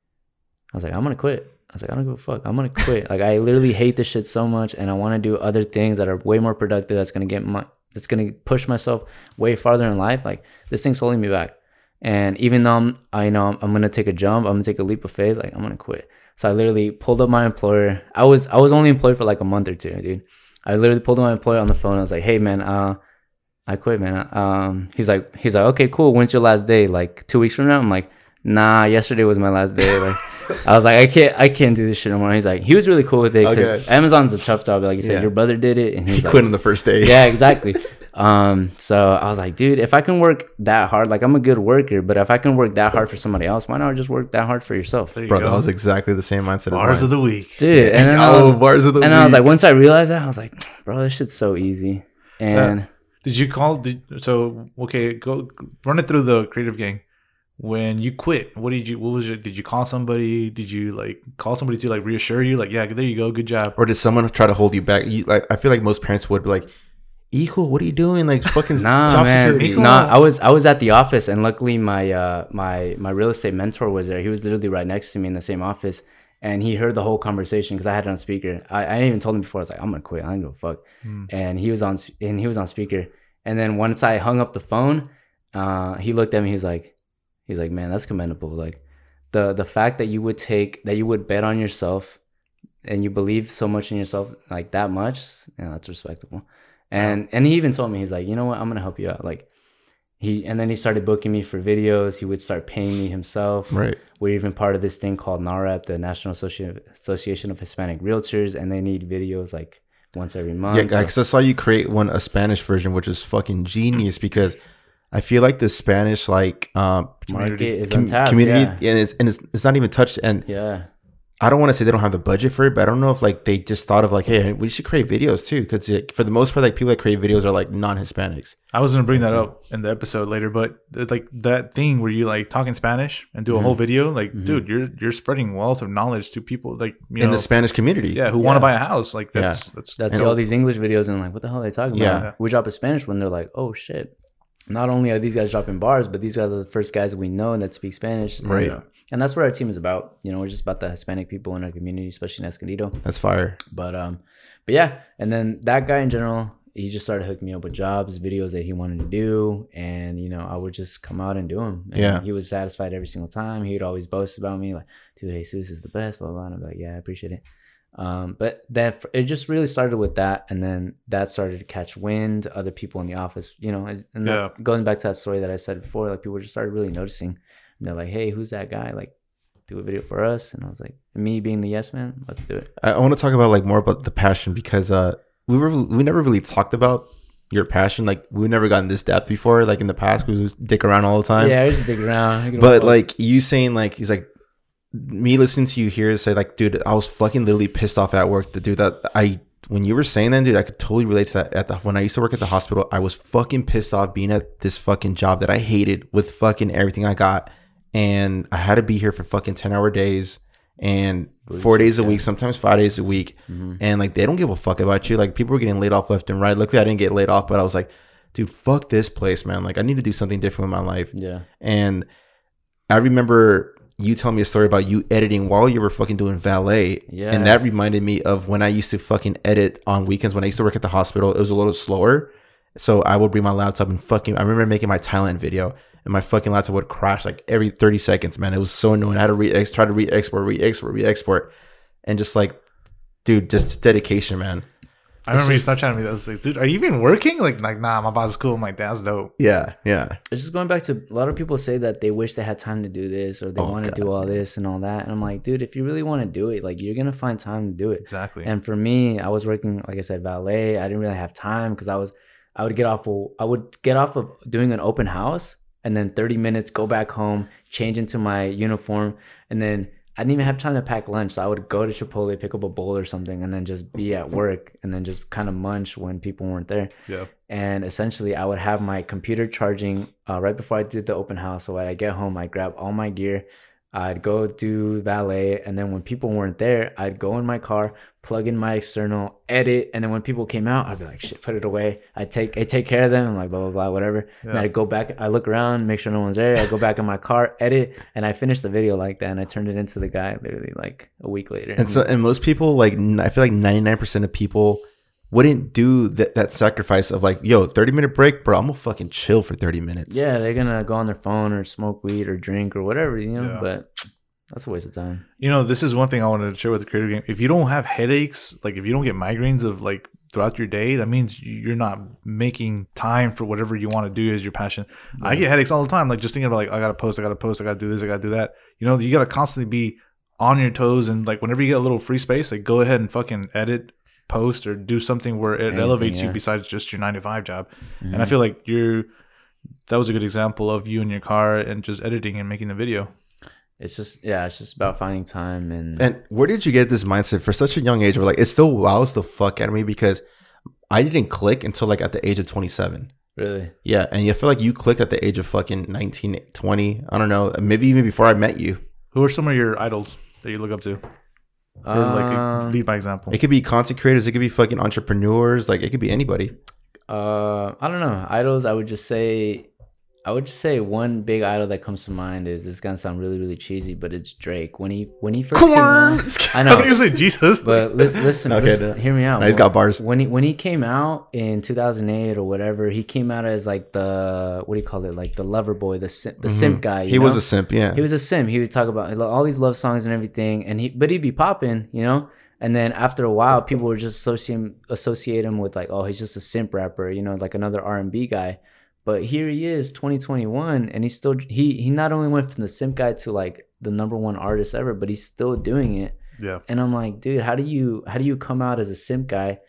I was like, I'm gonna quit. I was like, I don't give a fuck. I'm gonna quit. like I literally hate this shit so much and I wanna do other things that are way more productive that's gonna get my that's gonna push myself way farther in life. Like this thing's holding me back. And even though I'm, I know I'm, I'm gonna take a jump, I'm gonna take a leap of faith. Like I'm gonna quit. So I literally pulled up my employer. I was I was only employed for like a month or two, dude. I literally pulled up my employer on the phone. I was like, Hey man, uh, I quit, man. Um, he's like, he's like, okay, cool. When's your last day? Like two weeks from now. I'm like, nah. Yesterday was my last day. Like, I was like, I can't, I can't do this shit anymore. He's like, he was really cool with it because Okay. Amazon's a tough job. Like you said, Yeah. your brother did it, and He he's like, quit on the first day. yeah, exactly. Um, so I was like, dude, if I can work that hard, like I'm a good worker, but if I can work that hard for somebody else, why not just work that hard for yourself, you Bro, go. that was exactly the same mindset. Bars as of mine. the week. dude? And then I oh, was, bars of the week. and I was like, once I realized that, I was like, bro, this shit's so easy. And Did you call? Did, so okay, go run it through the creative gang. When you quit, what did you? What was your? Did you call somebody? Did you like call somebody to like reassure you? Like, yeah, there you go, good job. or did someone try to hold you back? You, like, I feel like most parents would be like, "Hijo, what are you doing? Like, fucking Nah, job man. security." Hijo. Nah, I was I was at the office, and luckily my uh my my real estate mentor was there. He was literally right next to me in the same office, and he heard the whole conversation because I had it on speaker. I, I didn't even told him before. I was like, I'm gonna quit. I don't give a fuck. Hmm. And he was on and he was on speaker. And then once I hung up the phone, uh, he looked at me. He's like, he's like, man, that's commendable. Like the the fact that you would take that you would bet on yourself and you believe so much in yourself like that much, you know, that's respectable. And and he even told me he's like, you know what, I'm gonna help you out. Like he and then he started booking me for videos. He would start paying me himself. right. We're even part of this thing called NAHREP, the National Associ- Association of Hispanic Realtors, and they need videos like once every month. Yeah, So- because I saw you create one a Spanish version, which is fucking genius. Because I feel like the Spanish like um, market is com- untapped. community, yeah. and it's and it's, it's not even touched. And yeah. I don't want to say they don't have the budget for it, but I don't know if like they just thought of like, hey, we should create videos too. Because for the most part, like people that create videos are like non-Hispanics. I was gonna bring that up in the episode later, but uh, like that thing where you like talk in Spanish and do a Mm-hmm. whole video, like, dude, you're you're spreading wealth of knowledge to people, like you in know, the Spanish community. yeah, who want to buy a house. Like Yeah. that's that's That's And- all these English videos and like, what the hell are they talking Yeah. about? We drop a Spanish one, they're like, oh shit. Not only are these guys dropping bars, but these guys are the first guys we know and that speak Spanish. And, Right. uh, and that's what our team is about. You know, we're just about the Hispanic people in our community, especially in Escondido. That's fire. But um, but yeah, and then that guy in general, he just started hooking me up with jobs, videos that he wanted to do, and you know, I would just come out and do them. And Yeah. he was satisfied every single time. He would always boast about me, like, "Dude, Jesus is the best." Blah blah. blah. And I'm like, "Yeah, I appreciate it." Um, but that it just really started with that, and then that started to catch wind. Other people in the office, you know, and, and Yeah. that's going back to that story that I said before, like people just started really noticing. And they're like, "Hey, who's that guy?" Like, do a video for us, and I was like, "Me being the yes man, let's do it." I, I want to talk about like more about the passion because uh we were we never really talked about your passion. Like we never gotten this depth before. Like in the past, we was dick around all the time. yeah, I just dig around. But like you saying like he's like me listening to you here say like dude I was fucking literally pissed off at work the dude that I when you were saying that, dude, I could totally relate to that. At the when I used to work at the hospital, I was fucking pissed off being at this fucking job that I hated with fucking everything I got, and I had to be here for fucking ten hour days and four days a week, sometimes five days a week, Mm-hmm. and like they don't give a fuck about you. Like people were getting laid off left and right. Luckily, I didn't get laid off, but I was like, dude, fuck this place, man. Like I need to do something different with my life. Yeah. And I remember you tell me a story about you editing while you were fucking doing valet. Yeah. And that reminded me of when I used to fucking edit on weekends when I used to work at the hospital. It was a little slower. So I would bring my laptop and fucking I remember making my Thailand video and my fucking laptop would crash like every 30 seconds, man. It was so annoying. I had to re try to re-export, re-export, re-export. And just like, dude, just dedication, man. I remember you Snapchatting me. I was like, dude, are you even working? Like, like, nah, my boss is cool. I'm like, that's dope. Yeah, yeah. It's just going back to a lot of people say that they wish they had time to do this or they Oh, want to do all this and all that. And I'm like, dude, if you really want to do it, like you're gonna find time to do it. Exactly. And for me, I was working, like I said, valet. I didn't really have time because I was, I would get off of, I would get off of doing an open house and then 30 minutes, go back home, change into my uniform, and then I didn't even have time to pack lunch. So I would go to Chipotle, pick up a bowl or something, and then just be at work and then just kind of munch when people weren't there. yeah. And essentially, I would have my computer charging uh, right before I did the open house. So when I get home, I'd grab all my gear, I'd go do valet, and then when people weren't there, I'd go in my car, plug in my external, edit, and then when people came out, I'd be like, "Shit, put it away." I take I take care of them. I'm like, blah blah blah, whatever. And I'd go back, I look around, make sure no one's there. I go back in my car, edit, and I finished the video like that, and I turned it into the guy literally like a week later. And so, and most people, like, I feel like 99% of people wouldn't do that, that sacrifice of, like, yo, 30 minute break, bro, I'm gonna fucking chill for 30 minutes. Yeah, they're gonna go on their phone or smoke weed or drink or whatever, you know. Yeah. But that's a waste of time. You know, this is one thing I wanted to share with the creative game. If you don't have headaches, like if you don't get migraines of like throughout your day, that means you're not making time for whatever you want to do as your passion. I get headaches all the time, like just thinking about like I gotta post, I gotta post, I gotta do this, I gotta do that. You know, you gotta constantly be on your toes and like whenever you get a little free space, like go ahead and fucking edit, post, or do something where it Anything, elevates you besides just your nine to five job. Mm-hmm. And I feel like you're that was a good example of you in your car and just editing and making the video. It's just yeah, it's just about finding time and, And where did you get this mindset for such a young age? Where like it still wows the fuck out of me because I didn't click until like at the age of 27. really. Yeah, and you feel like you clicked at the age of fucking 19, 20. I don't know, maybe even before I met you. Who are some of your idols that you look up to? Or like Um, lead by example. It could be content creators, it could be fucking entrepreneurs, like it could be anybody. Uh, I don't know. Idols. I would just say, I would just say one big idol that comes to mind is this. is Gonna sound really really cheesy, but it's Drake. When he when he first came out, I I know. think you say Jesus. But listen, listen, Okay, listen no. hear me out. No, he's got bars. When he when he came out in 2008 or whatever, he came out as like the what do you call it? Like the lover boy, the sim, the simp guy. you Mm-hmm. He was a simp, yeah. he was a simp. He would talk about all these love songs and everything, and he but he'd be popping, you know. And then after a while, people would just associate associate him with like, oh, he's just a simp rapper, you know, like another R and B guy. But here he is, 2021, and he's still he he not only went from the simp guy to like the number one artist ever, but he's still doing it. yeah. And I'm like, dude, how do you how do you come out as a simp guy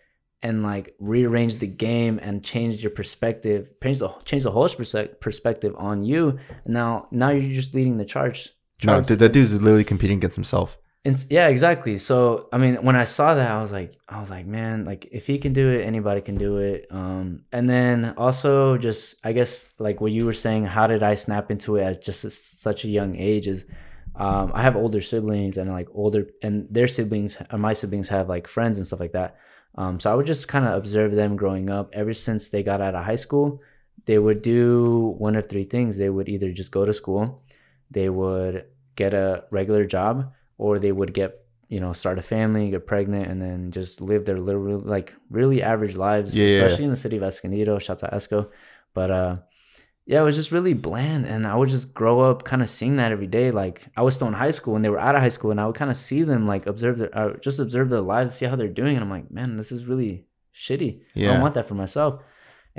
and like rearrange the game and change your perspective, change the change the whole perspective on you? Now now you're just leading the charge. no, that, that dude's literally competing against himself. And yeah, exactly. So I mean, when I saw that, I was like, I was like, man, like if he can do it, anybody can do it. Um, and then also just, I guess, like what you were saying, how did I snap into it at just a, such a young age? Is um, I have older siblings and like older, and their siblings, and my siblings have like friends and stuff like that. Um, so I would just kind of observe them growing up. Ever since they got out of high school, they would do one of three things. They would either just go to school, they would get a regular job, or they would get you know start a family, get pregnant, and then just live their little like really average lives, Yeah, yeah. especially in the city of Escondido. Shout out Esco, but uh, yeah, it was just really bland, and I would just grow up kind of seeing that every day. Like I was still in high school, and they were out of high school, and I would kind of see them like observe their uh, just observe their lives, see how they're doing, and I'm like, man, this is really shitty. I Yeah. don't want that for myself.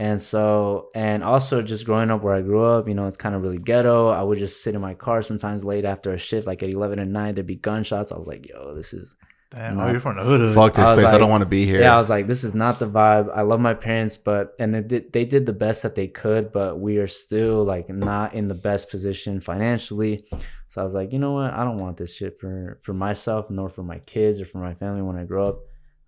And so, and also just growing up where I grew up, you know, it's kind of really ghetto. I would just sit in my car sometimes late after a shift, like at 11 at night, there'd be gunshots. I was like, yo, this is, Damn, No. oh, you're from the hood. hood. Fuck this I was place. I don't want to be here. yeah, I was like, this is not the vibe. I love my parents, but, and they did, they did the best that they could, but we are still like not in the best position financially. So I was like, you know what? I don't want this shit for, for myself, nor for my kids or for my family when I grow up.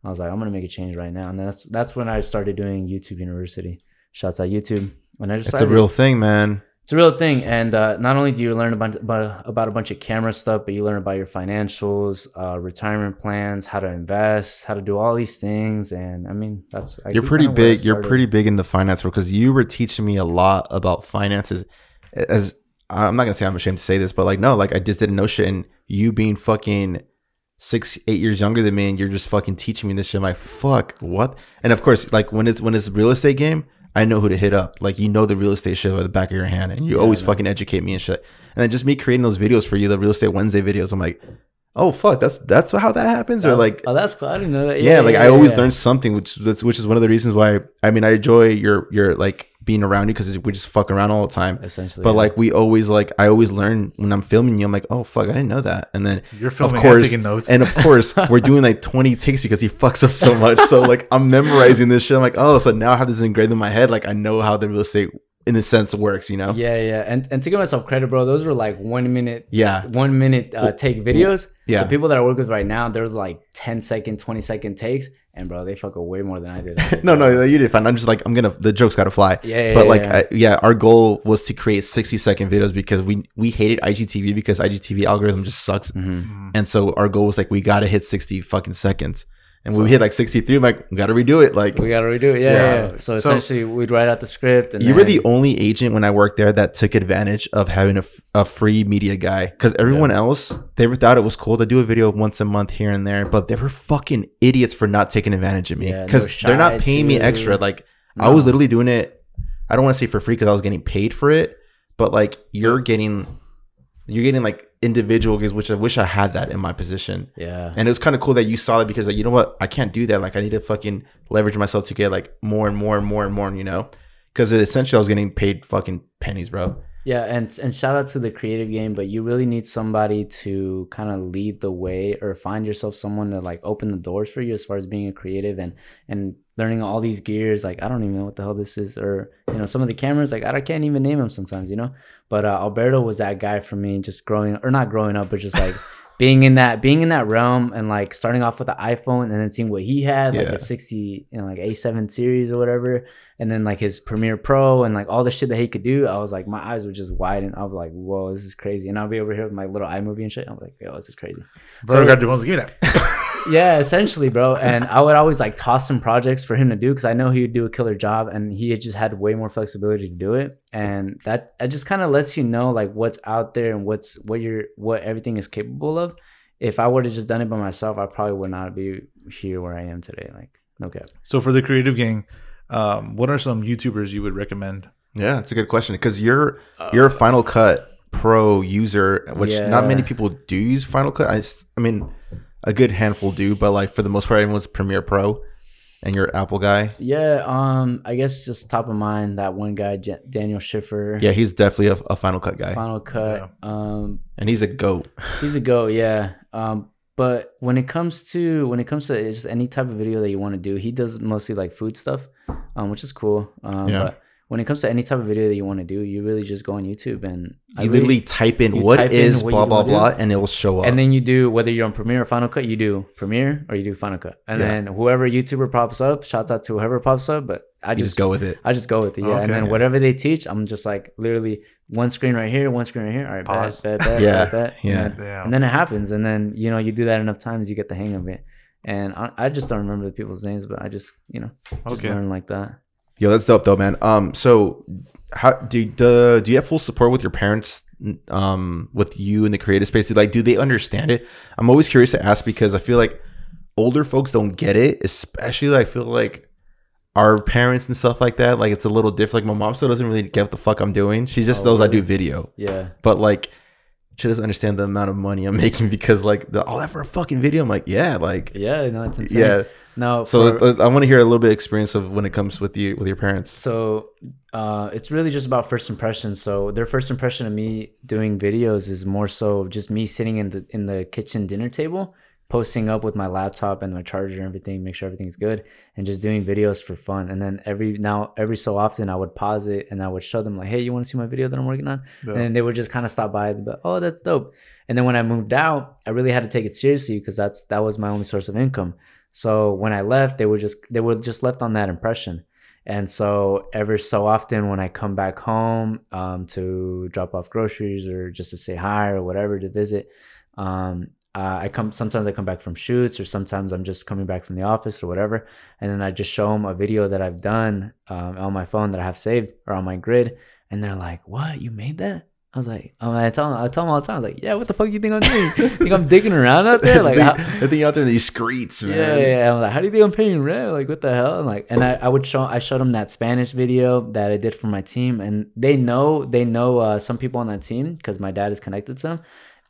I was like, I'm gonna make a change right now, and that's that's when I started doing YouTube University. Shouts out YouTube, and I just It's a real thing, man. it's a real thing, and uh, not only do you learn about, about about a bunch of camera stuff, but you learn about your financials, uh, retirement plans, how to invest, how to do all these things, and I mean that's I You're pretty kinda where I big. You're pretty big in the finance world because you were teaching me a lot about finances. As I'm not gonna say I'm ashamed to say this, but like no, like I just didn't know shit, and you being fucking six, eight years younger than me, and you're just fucking teaching me this shit. I'm like, fuck, what? And of course, like when it's when it's real estate game, I know who to hit up. Like you know the real estate shit at the back of your hand, and you always fucking educate me and shit. And then just me creating those videos for you, the real estate Wednesday videos. I'm like, oh fuck, that's that's how that happens, or like oh that's cool. I didn't know that. yeah, like I always yeah. learn something, which which is one of the reasons why I mean I enjoy your your like being around you because we just fuck around all the time. essentially. But yeah. like we always like I always learn when I'm filming you. I'm like, oh fuck, I didn't know that. And then You're filming of course, taking notes. and of course we're doing like 20 takes because he fucks up so much. So like I'm memorizing this shit. I'm like, oh, so now I have this engraved in my head. Like I know how the real estate in a sense works. You know? yeah, yeah, and and to give myself credit, bro, those were like one minute, Yeah. one minute uh, take videos. Yeah. the people that I work with right now, there's like 10 second, 20 second takes, and bro, they fuck up way more than I did. No, no, you did fine. I'm just like I'm gonna the joke's gotta fly. Yeah, yeah, but like yeah. I, yeah, our goal was to create 60 second videos because we we hated IGTV because IGTV algorithm just sucks, Mm-hmm. and so our goal was like we gotta hit 60 fucking seconds, and when we hit like 63, I'm like we gotta redo it. Like we gotta redo it. Yeah, Yeah. yeah. yeah. So So- essentially, we'd write out the script, and you were the only agent when I worked there that took advantage of having a, f- a free media guy because everyone else they thought it was cool to do a video once a month here and there, but they were fucking idiots for not taking advantage of me because they're not paying me extra. Like I was literally doing it. I don't want to say for free because I was getting paid for it, but like you're getting, you're getting like individual gigs, which I wish I had that in my position. yeah, And it was kind of cool that you saw that because like you know what, I can't do that. Like I need to fucking leverage myself to get like more and more and more and more. You know, because essentially I was getting paid fucking pennies, bro. Yeah, and and shout out to the creative game, but you really need somebody to kind of lead the way or find yourself someone to like open the doors for you as far as being a creative and and learning all these gears. Like I don't even know what the hell this is, or you know some of the cameras. Like I can't even name them sometimes, you know. But uh, Alberto was that guy for me, just growing or not growing up, but just like. Being in that, being in that realm, and like starting off with the iPhone, and then seeing what he had, like Yeah. a sixty, you know, like A7 series or whatever, and then like his Premiere Pro and like all the shit that he could do, I was like, my eyes were just widen. I was like, whoa, this is crazy. And I'll be over here with my little iMovie and shit. I'm like, yo, this is crazy. Bro, So- got your ones. Give me that. Yeah, essentially, bro. And I would always like toss some projects for him to do because I know he would do a killer job, and he had just had way more flexibility to do it. And that it just kind of lets you know like what's out there and what's what you're what everything is capable of. If I would have just done it by myself, I probably would not be here where I am today. Like, no cap. So for the creative gang, um, what are some YouTubers you would recommend? Yeah, it's a good question because you're you're a Final Cut Pro user, which not many people do use Final Cut. I, I mean, a good handful do, but like for the most part, everyone's Premiere Pro, and you're Apple guy. Yeah, um, I guess just top of mind that one guy, J- Daniel Schiffer. Yeah, he's definitely a, a Final Cut guy, Final Cut. Um, and he's a goat. he's a goat. yeah. Um, but when it comes to when it comes to just any type of video that you want to do, he does mostly like food stuff, um, which is cool. Um, Yeah. but when it comes to any type of video that you want to do, you really just go on YouTube and I You really- literally type in you what type in what blah you blah do, blah, and it will show up. and then you do whether you're on Premiere or Final Cut, you do Premiere or you do Final Cut, and Yeah. then whoever YouTuber pops up, shouts out to whoever pops up. But I you just, just go with it. I just go with it, yeah. Okay. and then Yeah. whatever they teach, I'm just like literally one screen right here, one screen right here. All right, Pause. bet, bet, bet, Yeah, bet, bet. yeah. And then, Damn. and then it happens, and then you know you do that enough times, you get the hang of it. And I, I just don't remember the people's names, but I just you know just Okay. learn like that. Yo, that's dope though, man. Um, so how do you, do, do you have full support with your parents? Um, with you in the creative space, like, do they understand it? I'm always curious to ask because I feel like older folks don't get it, especially like, I feel like our parents and stuff like that. Like, it's a little different. Like, my mom still doesn't really get what the fuck I'm doing. She just Oh, knows I do video, Yeah, but like, she doesn't understand the amount of money I'm making because like the all that for a fucking video. I'm like, yeah, like, yeah, no, it's insane. yeah. no. So for- I want to hear a little bit of experience of when it comes with you with your parents. So uh, it's really just about first impressions. So their first impression of me doing videos is more so just me sitting in the in the kitchen dinner table, posting up with my laptop and my charger and everything, make sure everything's good, and just doing videos for fun. And then every now every so often I would pause it and I would show them like, hey, you want to see my video that I'm working on? Yeah. And they would just kind of stop by like, oh, that's dope. And then when I moved out, I really had to take it seriously because that's that was my only source of income. So when I left, they were just they were just left on that impression. And so ever so often when I come back home um, to drop off groceries or just to say hi or whatever to visit, um, uh, I come sometimes I come back from shoots or sometimes I'm just coming back from the office or whatever, and then I just show them a video that I've done um, on my phone that I have saved or on my grid, and they're like, "What? You made that?" I was like, um, I tell them, I tell them all the time, I was like, yeah, what the fuck you think I'm doing? think I'm digging around out there? Like, I how, think, I think you're out there in these streets, man. yeah, yeah, yeah. I'm like, how do you think I'm paying rent? Like, what the hell? And like, and I, I would show, I showed them that Spanish video that I did for my team, and they know, they know uh, some people on that team because my dad is connected to them.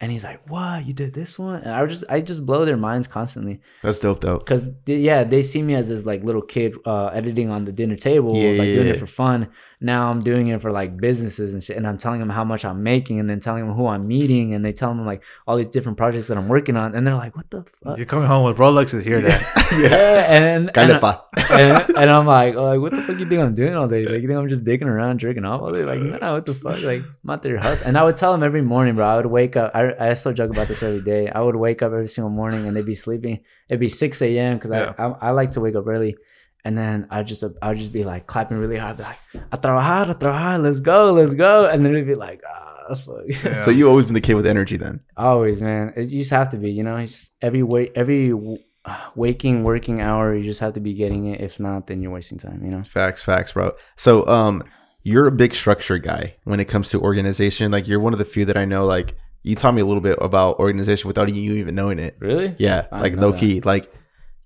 And he's like, "What? You did this one?" And I just, I just blow their minds constantly That's dope, though. because yeah, they see me as this like little kid uh, editing on the dinner table, Yeah, like yeah, doing yeah. it for fun. Now I'm doing it for like businesses and shit, and I'm telling them how much I'm making, and then telling them who I'm meeting, and they tell them like all these different projects that I'm working on, and they're like, "What the fuck?" You're coming home with Rolexes here. That yeah, and and, and, and I'm like, oh, like, what the fuck you think I'm doing all day? Like, you think I'm just digging around, jerking off all day? Like, no, nah, what the fuck? Like, I'm out there hustling. And I would tell them every morning, bro. I would wake up. I, I still joke about this every day. I would wake up every single morning and they'd be sleeping. It'd be 6 a.m. because Yeah. I, I I like to wake up early. And then I just I would just be like clapping really hard, be like, a trabajar, a trabajar, let's go, let's go. And then it'd be like, ah, fuck. Yeah. So you always been the kid with energy, then. Always, man. It, you just have to be, you know. It's just every way, every uh, waking working hour, you just have to be getting it. If not, then you're wasting time. You know. Facts, facts, bro. So, um, you're a big structure guy when it comes to organization. Like, you're one of the few that I know. Like, you taught me a little bit about organization without you even knowing it. Really? Yeah, I like didn't no key. Like,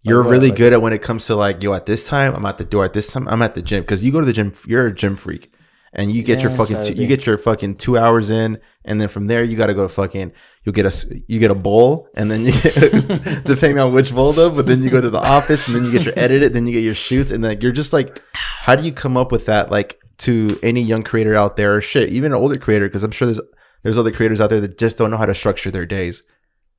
you're what, really like- good at when it comes to like, yo, at this time, I'm at the door. At this time, I'm at the gym because you go to the gym. You're a gym freak, and you get your fucking two, you get your fucking two hours in, and then from there you got to go to fucking. You'll get a you get a bowl, and then you get, depending on which bowl though. But then you go to the office, and then you get your edit, then you get your shoots, and then you're just like, how do you come up with that? Like to any young creator out there, or shit, even an older creator, because I'm sure there's there's other creators out there that just don't know how to structure their days.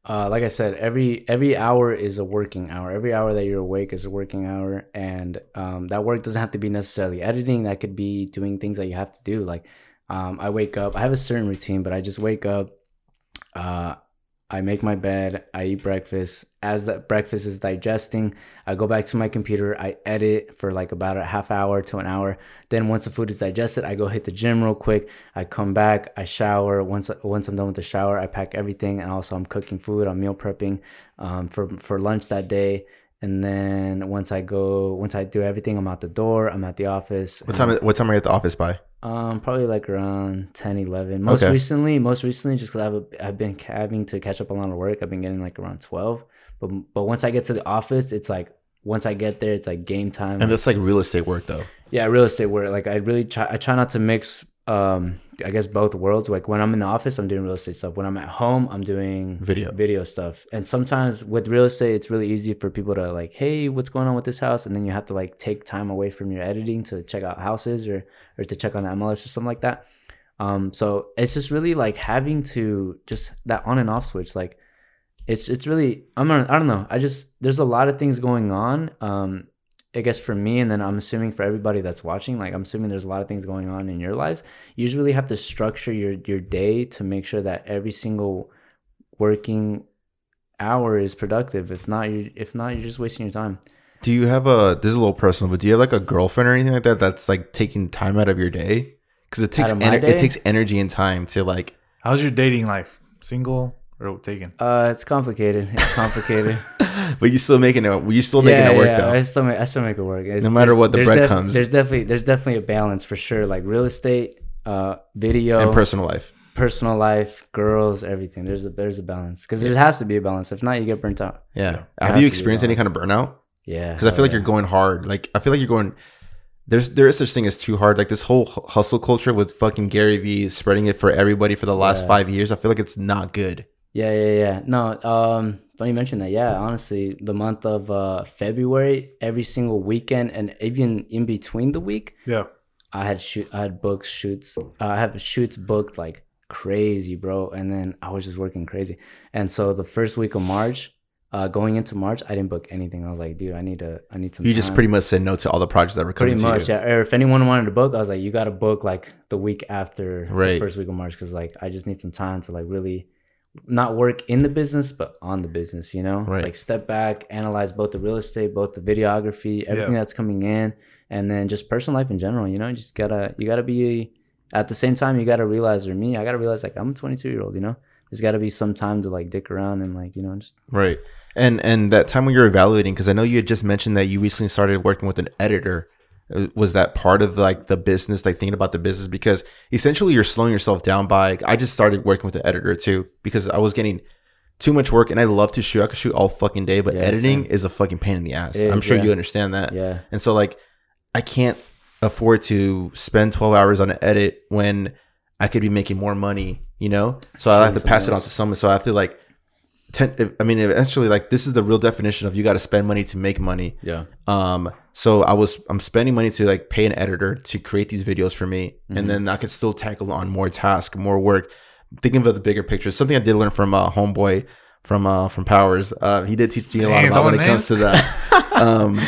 Uh, like I said, every every hour is a working hour. Every hour that you're awake is a working hour, and um, that work doesn't have to be necessarily editing. That could be doing things that you have to do. Like um, I wake up, I have a certain routine, but I just wake up. Uh, I make my bed. I eat breakfast. As that breakfast is digesting, I go back to my computer. I edit for like about a half hour to an hour. Then once the food is digested, I go hit the gym real quick. I come back. I shower. Once once I'm done with the shower, I pack everything, and also I'm cooking food. I'm meal prepping um, for for lunch that day. And then once I go, once I do everything, I'm out the door. I'm at the office. What time? What time are you at the office by? um, probably like around 10, 11. Most Okay. recently, most recently, just because I've, I've been having to catch up a lot of work, I've been getting like around 12. But but once I get to the office, it's like, once I get there, it's like game time. And that's like real estate work though. yeah, real estate work. Like I really try, I try not to mix, um, I guess both worlds. Like when I'm in the office, I'm doing real estate stuff. When I'm at home, I'm doing Video. video stuff. And sometimes with real estate, it's really easy for people to like, hey, what's going on with this house? And then you have to like take time away from your editing to check out houses or or to check on the MLS or something like that. Um, so it's just really like having to just that on and off switch. Like it's it's really I'm not, I don't know. I just there's a lot of things going on. Um, I guess for me, and then I'm assuming for everybody that's watching, like I'm assuming there's a lot of things going on in your lives. You just really have to structure your your day to make sure that every single working hour is productive. If not, you if not, you're just wasting your time. Do you have a? This is a little personal, but do you have like a girlfriend or anything like that that's like taking time out of your day? Because it takes Out of my ener- day? it takes energy and time to like. how's your dating life? Single or taken? Uh, it's complicated. It's complicated. But you still making it. You still making it work though. I still make I still make it work. It's- No matter what the bread def- comes. There's definitely there's definitely a balance for sure. Like real estate, uh, video, and personal life. personal life, girls, everything. There's a there's a balance because there has to be a balance. If not, you get burnt out. Yeah. Have you experienced any kind of burnout? Yeah, Because I feel like you're going hard. Like I feel like you're going. There's there is such thing as too hard. Like this whole hustle culture with fucking Gary Vee spreading it for everybody for the last Yeah. five years. I feel like it's not good. Yeah, yeah, yeah. No, um, funny you mention that. Yeah, honestly, the month of uh, February, every single weekend, and even in between the week, Yeah. I had shoot, I had books, shoots. Uh, I have shoots booked like crazy, bro. And then I was just working crazy. And so the first week of March, uh, going into March, I didn't book anything. I was like, dude, I need to, I need some. You just pretty much said no to all the projects that were coming pretty to much. you. Yeah. Or if anyone wanted to book, I was like, you got to book like the week after Right. the first week of March because like I just need some time to like really not work in the business but on the business you know Right. like step back analyze both the real estate both the videography everything Yeah. that's coming in and then just personal life in general you know you just gotta you gotta be at the same time you gotta realize or me i gotta realize like i'm a 22 year old you know there's gotta be some time to like dick around and like you know just Right. And and that time when you're evaluating, because I know you had just mentioned that you recently started working with an editor. Was that part of like the business, like thinking about the business? Because essentially you're slowing yourself down by. I just started working with an editor too because I was getting too much work, and I love to shoot. I could shoot all fucking day, but Yeah, editing is a fucking pain in the ass. It I'm sure yeah. you understand that. yeah And so like I can't afford to spend 12 hours on an edit when I could be making more money, you know? So I have to pass it on to someone. So I have to like ten, I mean eventually like this is the real definition of you got to spend money to make money. yeah Um so I was I'm spending money to like pay an editor to create these videos for me Mhm. and then I could still tackle on more tasks, more work. Thinking about the bigger picture. Something I did learn from uh, homeboy from uh from Powers. Uh he did teach me a lot about when it throwing comes to that. um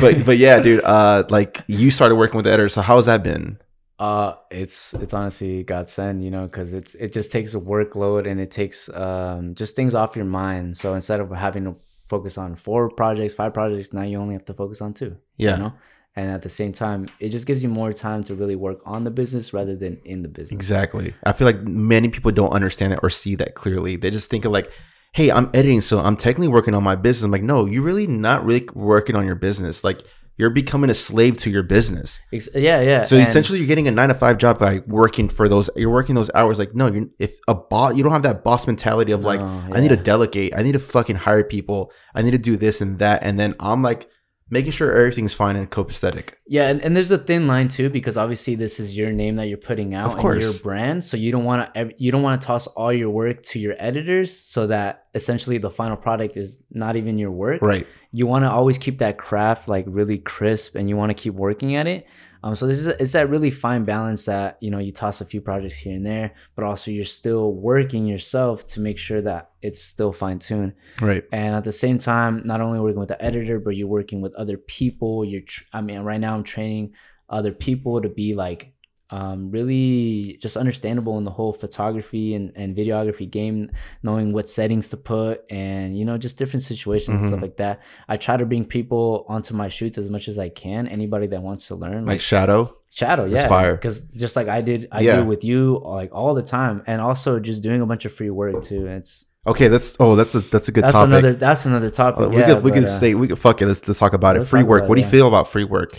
but but yeah, dude. Uh, like you started working with the editor. So how's that been? Uh, it's it's honestly godsend, you know, because it's it just takes a workload and it takes um just things off your mind. So instead of having to focus on four projects, five projects, now you only have to focus on two. Yeah, You know, and at the same time, it just gives you more time to really work on the business rather than in the business. exactly. I feel like many people don't understand it or see that clearly. They just think of like, hey, I'm editing, so I'm technically working on my business. I'm like, no, you're really not really working on your business. Like you're becoming a slave to your business. Yeah, yeah. So and- essentially, you're getting a nine to five job by working for those. You're working those hours. Like no, you if a boss, you don't have that boss mentality of like, No, I need to delegate. I need to fucking hire people. I need to do this and that, and then I'm like making sure everything's fine and copacetic. Yeah, and, and there's a thin line too because obviously this is your name that you're putting out Of and your brand. So you don't want to you don't want to toss all your work to your editors so that essentially the final product is not even your work. Right. You want to always keep that craft like really crisp and you want to keep working at it. Um, so this is it's that really fine balance that you know you toss a few projects here and there, but also you're still working yourself to make sure that it's still fine tuned Right. and at the same time not only working with the editor but you're working with other people you're tr- i mean right now i'm training other people to be like um, really just understandable in the whole photography and, and videography game knowing what settings to put and you know just different situations and stuff Mhm. like that i try to bring people onto my shoots as much as i can anybody that wants to learn Like Shadow. shadow That's yeah fire. because just like i did i Yeah. do with you like all the time and also just doing a bunch of free work too it's Okay, that's oh, that's a that's a good that's topic. another that's another topic Uh, we yeah, could we but, could uh, say we could fuck it. Let's let's talk about it. Free work. What do you feel about free work,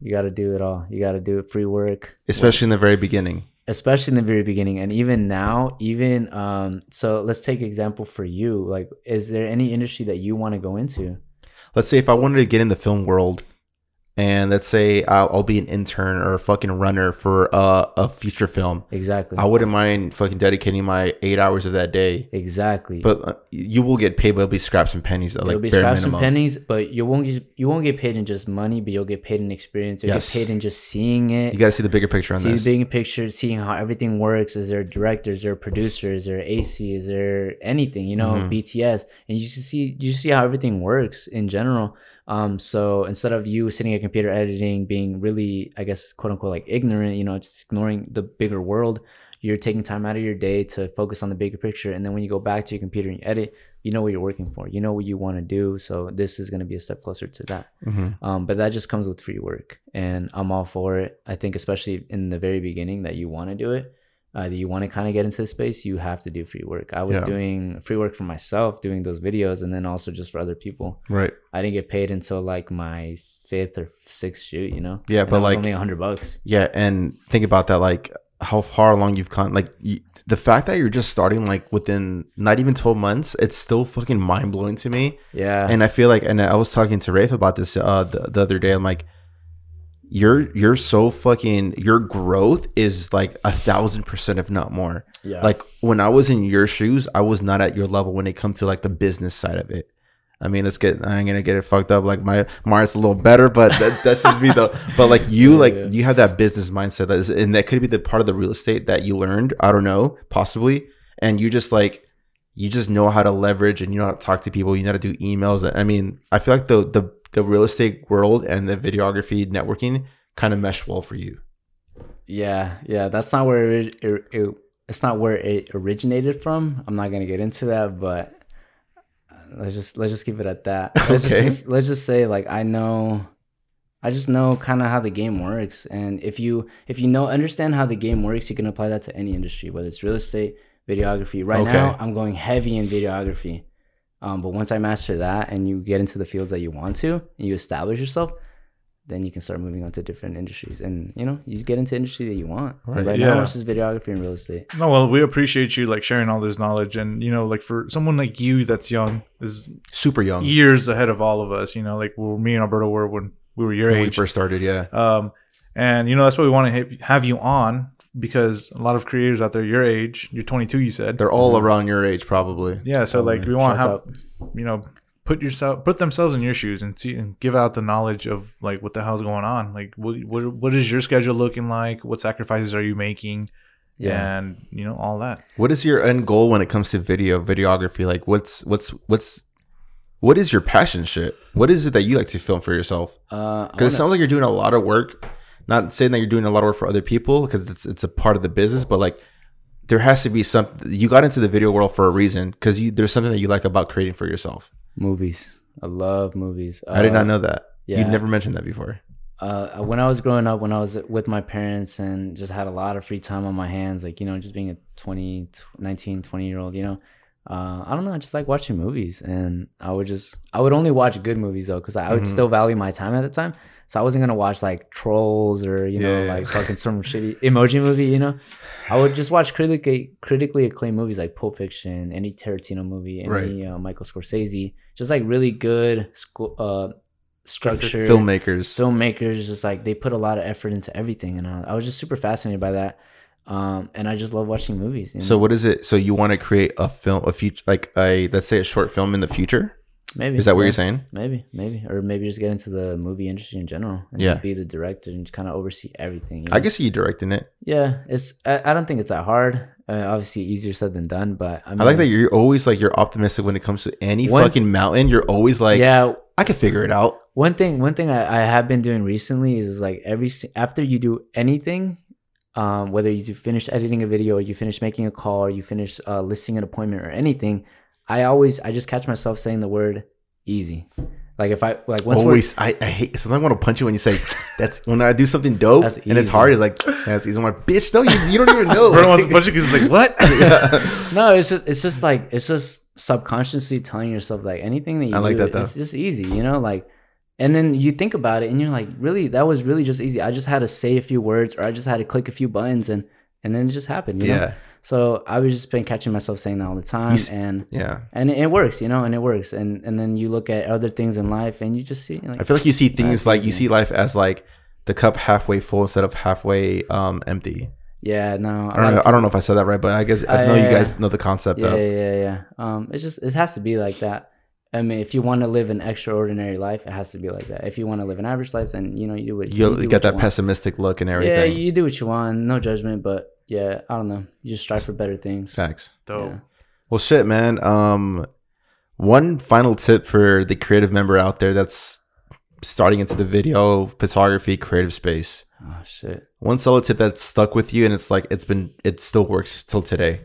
you got to do it all. You got to do it free work, especially in the very beginning? especially in the very beginning, and even now. Even um, so, let's take example for you. Like, is there any industry that you want to go into? Let's say if I wanted to get in the film world, and let's say I'll, I'll be an intern or a fucking runner for uh, a feature film, Exactly. I wouldn't mind fucking dedicating my eight hours of that day. exactly. But uh, you will get paid, but it'll be scraps and pennies. Though, It'll like be scraps minimum. and pennies, but you won't get you won't get paid in just money, but you'll get paid in experience. You'll Yes. get paid in just seeing it. You got to see the bigger picture on this. see this. the big picture, seeing how everything works. Is there a director? Is there a producer? Is there AC? Is there anything? You know, Mhm. BTS, and you just see you see how everything works in general. Um, so instead of you sitting at computer editing, being really, I guess, quote unquote, like ignorant, you know, just ignoring the bigger world, you're taking time out of your day to focus on the bigger picture. And then when you go back to your computer and you edit, you know what you're working for. You know what you want to do. So this is going to be a step closer to that. Mhm. Um, but that just comes with free work, and I'm all for it. I think especially in the very beginning that you want to do it, uh, that you want to kind of get into the space, you have to do free work. I was Yeah. doing free work for myself, doing those videos, and then also just for other people. Right. I didn't get paid until like my fifth or sixth shoot, you know. Yeah, And but like only a hundred bucks. Yeah, and think about that, like how far along you've come. Like you, the fact that you're just starting, like within not even twelve months, it's still fucking mind blowing to me. Yeah, And I feel like, and I was talking to Rafe about this uh, the, the other day. I'm like, you're you're so fucking your growth is like a thousand percent, if not more. yeah, Like when I was in your shoes, I was not at your level when it comes to like the business side of it. I mean, let's get. I ain't gonna get it fucked up. Like my Mars a little better, but that, that's just me though. But like you, Yeah, like yeah. you have that business mindset that is, and that could be the part of the real estate that you learned. I don't know, possibly. And you just like, you just know how to leverage and you know how to talk to people. You know how to do emails. I mean, I feel like the the the real estate world and the videography networking kind of mesh well for you. yeah, yeah. That's not where it, it, it it's not where it originated from. I'm not gonna get into that, but uh, let's just let's just keep it at that. Let's Okay. just let's just say like I know I just know kind of how the game works and if you if you know understand how the game works, you can apply that to any industry, whether it's real estate, videography. Right Okay. now, I'm going heavy in videography. Um, but once I master that and you get into the fields that you want to and you establish yourself, then you can start moving on to different industries and you know you get into industry that you want Right, right, right yeah. now it's just videography and real estate No, well, we appreciate you like sharing all this knowledge, and you know, like for someone like you that's young, is Super young. years ahead of all of us. You know, like well, me and Alberto were when we were your age when we first started, yeah. Um, and you know that's why we want to ha- have you on because a lot of creators out there your age, you're 22, you said. They're all around your age, probably. Yeah, so like we want to Shouts have you know put yourself put themselves in your shoes and see and give out the knowledge of like what the hell's going on. Like what what, what is your schedule looking like? What sacrifices are you making? yeah And you know all that. What is your end goal when it comes to video videography? Like, what's what's what's what is your passion shit? What is it that you like to film for yourself? uh Because it wanna- sounds like you're doing a lot of work. Not saying that you're doing a lot of work for other people because it's it's a part of the business, but like there has to be something. You got into the video world for a reason because you there's something that you like about creating for yourself. movies i love movies I did Uh, not know that. yeah. You'd never mentioned that before. uh, when I was growing up, when I was with my parents and just had a lot of free time on my hands, like, you know, just being a 20, 19, 20 year old, you know, uh, I don't know. I just like watching movies and I would just, I would only watch good movies though, because I would Mhm. still value my time at the time. So I wasn't going to watch like Trolls or, you know, Yeah, like fucking some shitty emoji movie, you know. I would just watch critically critically acclaimed movies like Pulp Fiction, any Tarantino movie, any uh, Michael Scorsese, just like really good school, uh, structure Filmmakers. filmmakers just like they put a lot of effort into everything and I, I was just super fascinated by that um and i just love watching movies you know? So what is it? So you want to create a film, a future, like a let's say a short film in the future? Maybe Is that what yeah, you're saying? maybe maybe or maybe just get into the movie industry in general and Yeah. be the director and just kind of oversee everything you I know? can see you directing it. yeah it's I, I don't think it's that hard uh, obviously easier said than done but i, mean, I like that you're always like you're optimistic when it comes to any One- fucking mountain. You're always like, yeah I can figure it out. one thing one thing I, I have been doing recently is like every after you do anything um, whether you finish editing a video or you finish making a call or you finish uh, listing an appointment or anything i always i just catch myself saying the word easy like if i like once we're always, I, I hate. Sometimes I want to punch you when you say that's when I do something dope That's and it's hard. It's like that's easy. I'm like, bitch, no, you, you don't even know. Everyone wants to punch you because it's like what? no it's just it's just like it's just subconsciously telling yourself like anything that you I like do that, though. it's just easy you know like and then you think about it and you're like really that was really just easy i just had to say a few words or i just had to click a few buttons and and then it just happened you know? yeah, so i was just been catching myself saying that all the time and yeah. and it, it works you know and it works and and then you look at other things in life and you just see like I feel like you see things like you see life as like the cup halfway full instead of halfway um empty. yeah no I don't know. I don't know if I said that right, but I guess I Uh, know you guys know the concept yeah, of. yeah, yeah, yeah. Um, it's just it has to be like that. I mean, if you want to live an extraordinary life, it has to be like that. If you want to live an average life, then you know you do what You, do get what that want. pessimistic look and everything. Yeah, you do what you want. No judgment, but yeah, I don't know. You just strive for better things. Facts. Dope. Yeah. Well, shit, man. Um, one final tip for the creative member out there that's starting into the video photography creative space. Oh shit. One solo tip that's stuck with you, and it's like it's been it still works till today.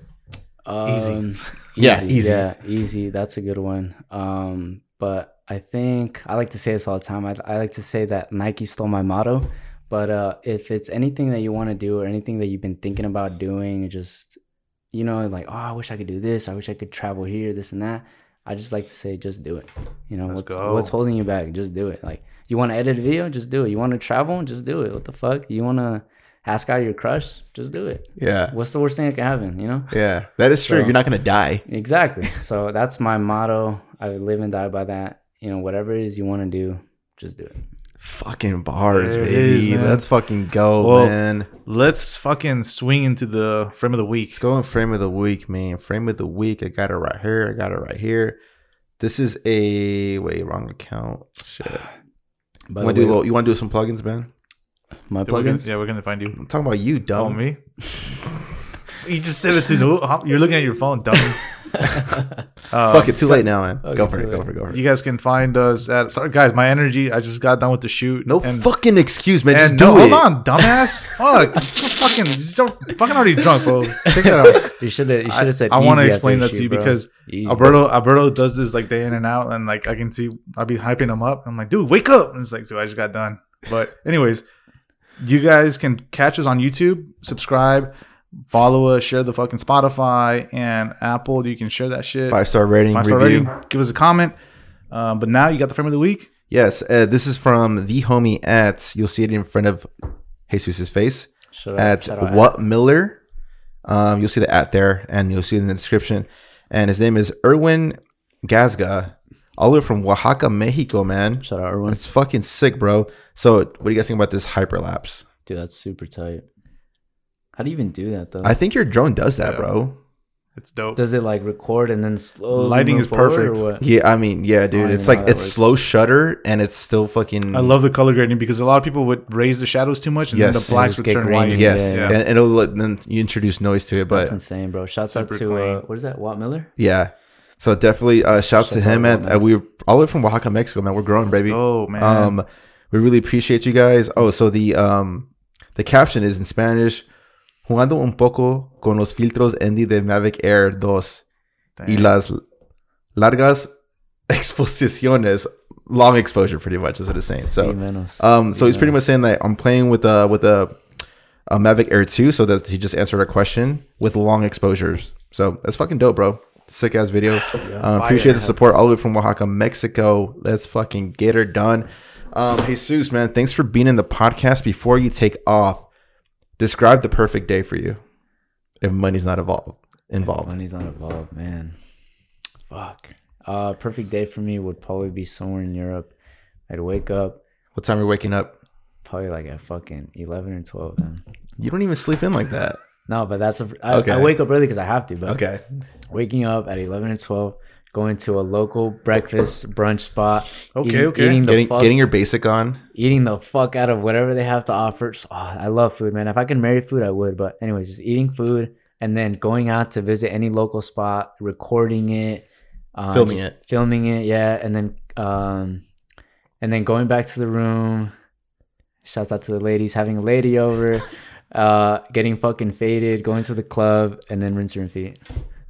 Um, Yeah, easy. Yeah, easy. That's a good one. Um, but I think I like to say this all the time. I, I like to say that Nike stole my motto. But uh, if it's anything that you want to do or anything that you've been thinking about doing, just you know, like oh, I wish I could do this. I wish I could travel here, this and that. I just like to say, just do it. You know, Let's what's go. what's holding you back? Just do it. Like you want to edit a video, just do it. You want to travel, just do it. What the fuck? You want to ask out your crush, just do it. Yeah, What's the worst thing that can happen? You know. yeah, that is true. So- You're not gonna die. Exactly. So that's my motto. I live and die by that. You know, whatever it is you want to do, just do it. Fucking bars, There baby. is. Let's fucking go, Well- man. Let's fucking swing into the frame of the week. Let's go in frame of the week, man. Frame of the week. I got it right here. I got it right here. This is a wait, wrong account. Shit. By You want to do a little, you want to do some plugins, man? My So we're gonna- plugins. yeah, we're gonna find you. I'm talking about you, Oh, dumb. me? You just said it to no. You're looking at your phone, dumb. Uh, Fuck it, too late now, man. Fuck Go it, for it, go for it, go for it. You guys can find us at. Sorry, guys. My energy. I just got done with the shoot. No and, fucking excuse, man. Just do no, it. hold on, dumbass. Fuck, fucking, don't- fucking already drunk, bro. Take that out. You should have. You should I, have said. I want to explain that the to you bro. because Easy. Alberto Alberto does this like day in and out, and like I can see I'll be hyping him up. I'm like, dude, wake up! And it's like, dude, I just got done. But anyways, you guys can catch us on YouTube, subscribe, follow us, share the fucking Spotify and Apple. You can share that shit. Five star rating, Five star review. rating. Give us a comment. Um, but now you got the frame of the week. Yes, uh, this is from the homie at. You'll see it in front of Jesus's face Shout at shout out what Miller. Um, you'll see the at there, and you'll see it in the description. And his name is Erwin Gazga, all the way from Oaxaca, Mexico. Man, Shout out everyone. it's fucking sick, bro. So, what do you guys think about this hyperlapse? Dude, that's super tight. How do you even do that though? I think your drone does that, Yeah. bro. It's dope. Does it like record and then slowly Lighting move is perfect. Or what? Yeah, I mean, yeah, dude. It's like it's works. slow shutter, and it's still fucking. I love the color grading because a lot of people would raise the shadows too much and then the blacks would turn white. Yes, Yeah, yeah. and, and it'll then you introduce noise to it, but That's insane, bro. Shouts out to uh, what is that? Watt Miller. Yeah. So definitely uh shouts to out him man. him, Uh, we all the way from Oaxaca, Mexico, man. We're growing, baby. Oh man. Um we really appreciate you guys. Oh, so the um the caption is in Spanish. Jugando un poco con los filtros ND de Mavic Air 2 y las largas exposiciones. Long exposure pretty much is what it's saying. So um, so he's pretty much saying that I'm playing with a with a, a Mavic Air 2, so that he just answered a question with long exposures. So that's fucking dope, bro. Sick ass video. Um, appreciate the support all the way from Oaxaca, Mexico. Let's fucking get her done. Um, Jesus, man, thanks for being in the podcast. Before you take off, describe the perfect day for you. If money's not involved, involved. Money's not involved, man. Fuck. Uh, perfect day for me would probably be somewhere in Europe. I'd wake up What time are you waking up? probably like at fucking eleven or twelve. Then. You don't even sleep in like that. No, but that's a. I, Okay. I wake up early because I have to. But Okay. waking up at eleven and twelve, going to a local breakfast brunch spot. Okay, eating, okay. Eating the Getting fuck, getting your basic on. eating the fuck out of whatever they have to offer. So, oh, I love food, man. If I could marry food, I would. But anyways, just eating food and then going out to visit any local spot, recording it, uh, Filming it. filming it, yeah, and then um, and then going back to the room. Shouts out to the ladies, having a lady over, uh, getting fucking faded, going to the club, and then rinse your feet.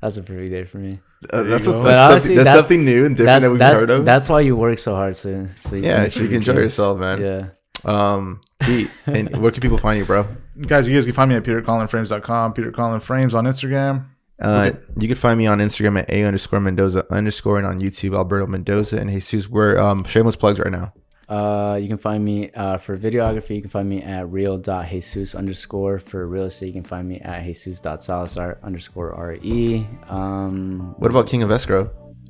That's a perfect day for me. Uh, that's a, that's, honestly, something, that's that's- something new and different that, we've that- heard of. That's why you work so hard, so so you yeah, make so you can enjoy dreams. yourself, man. Yeah. Um, Pete, and where can people find you, bro? Guys, you guys can find me at petercollinframes.com, Peter Collin Frames on Instagram. Uh, you can find me on Instagram at a underscore Mendoza underscore and on YouTube Alberto Mendoza and Jesus. We're um shameless plugs right now. Uh, you can find me uh, for videography. You can find me at real.jesus underscore. For real estate, you can find me at jesus.salazar underscore re. Um, What about King of Escrow?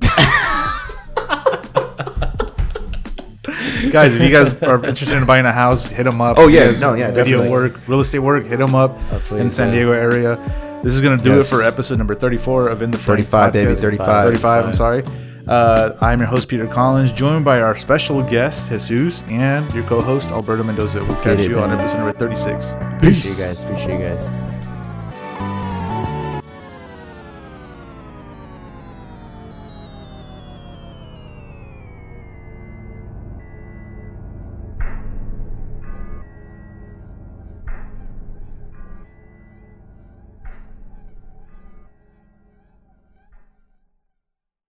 guys, if you guys are interested in buying a house, hit them up. Oh, yeah, no, yeah, video definitely. work, real estate work, hit them up please, in San Diego area. This is gonna do Yes. it for episode number thirty-four of In the Frame 35, baby, podcast. 35. 35, I'm sorry. Uh, I'm your host, Peter Collins, joined by our special guest, Jesus, and your co host, Alberto Mendoza. We'll Let's catch get it, you on baby. episode number 36. appreciate you guys. Appreciate you guys.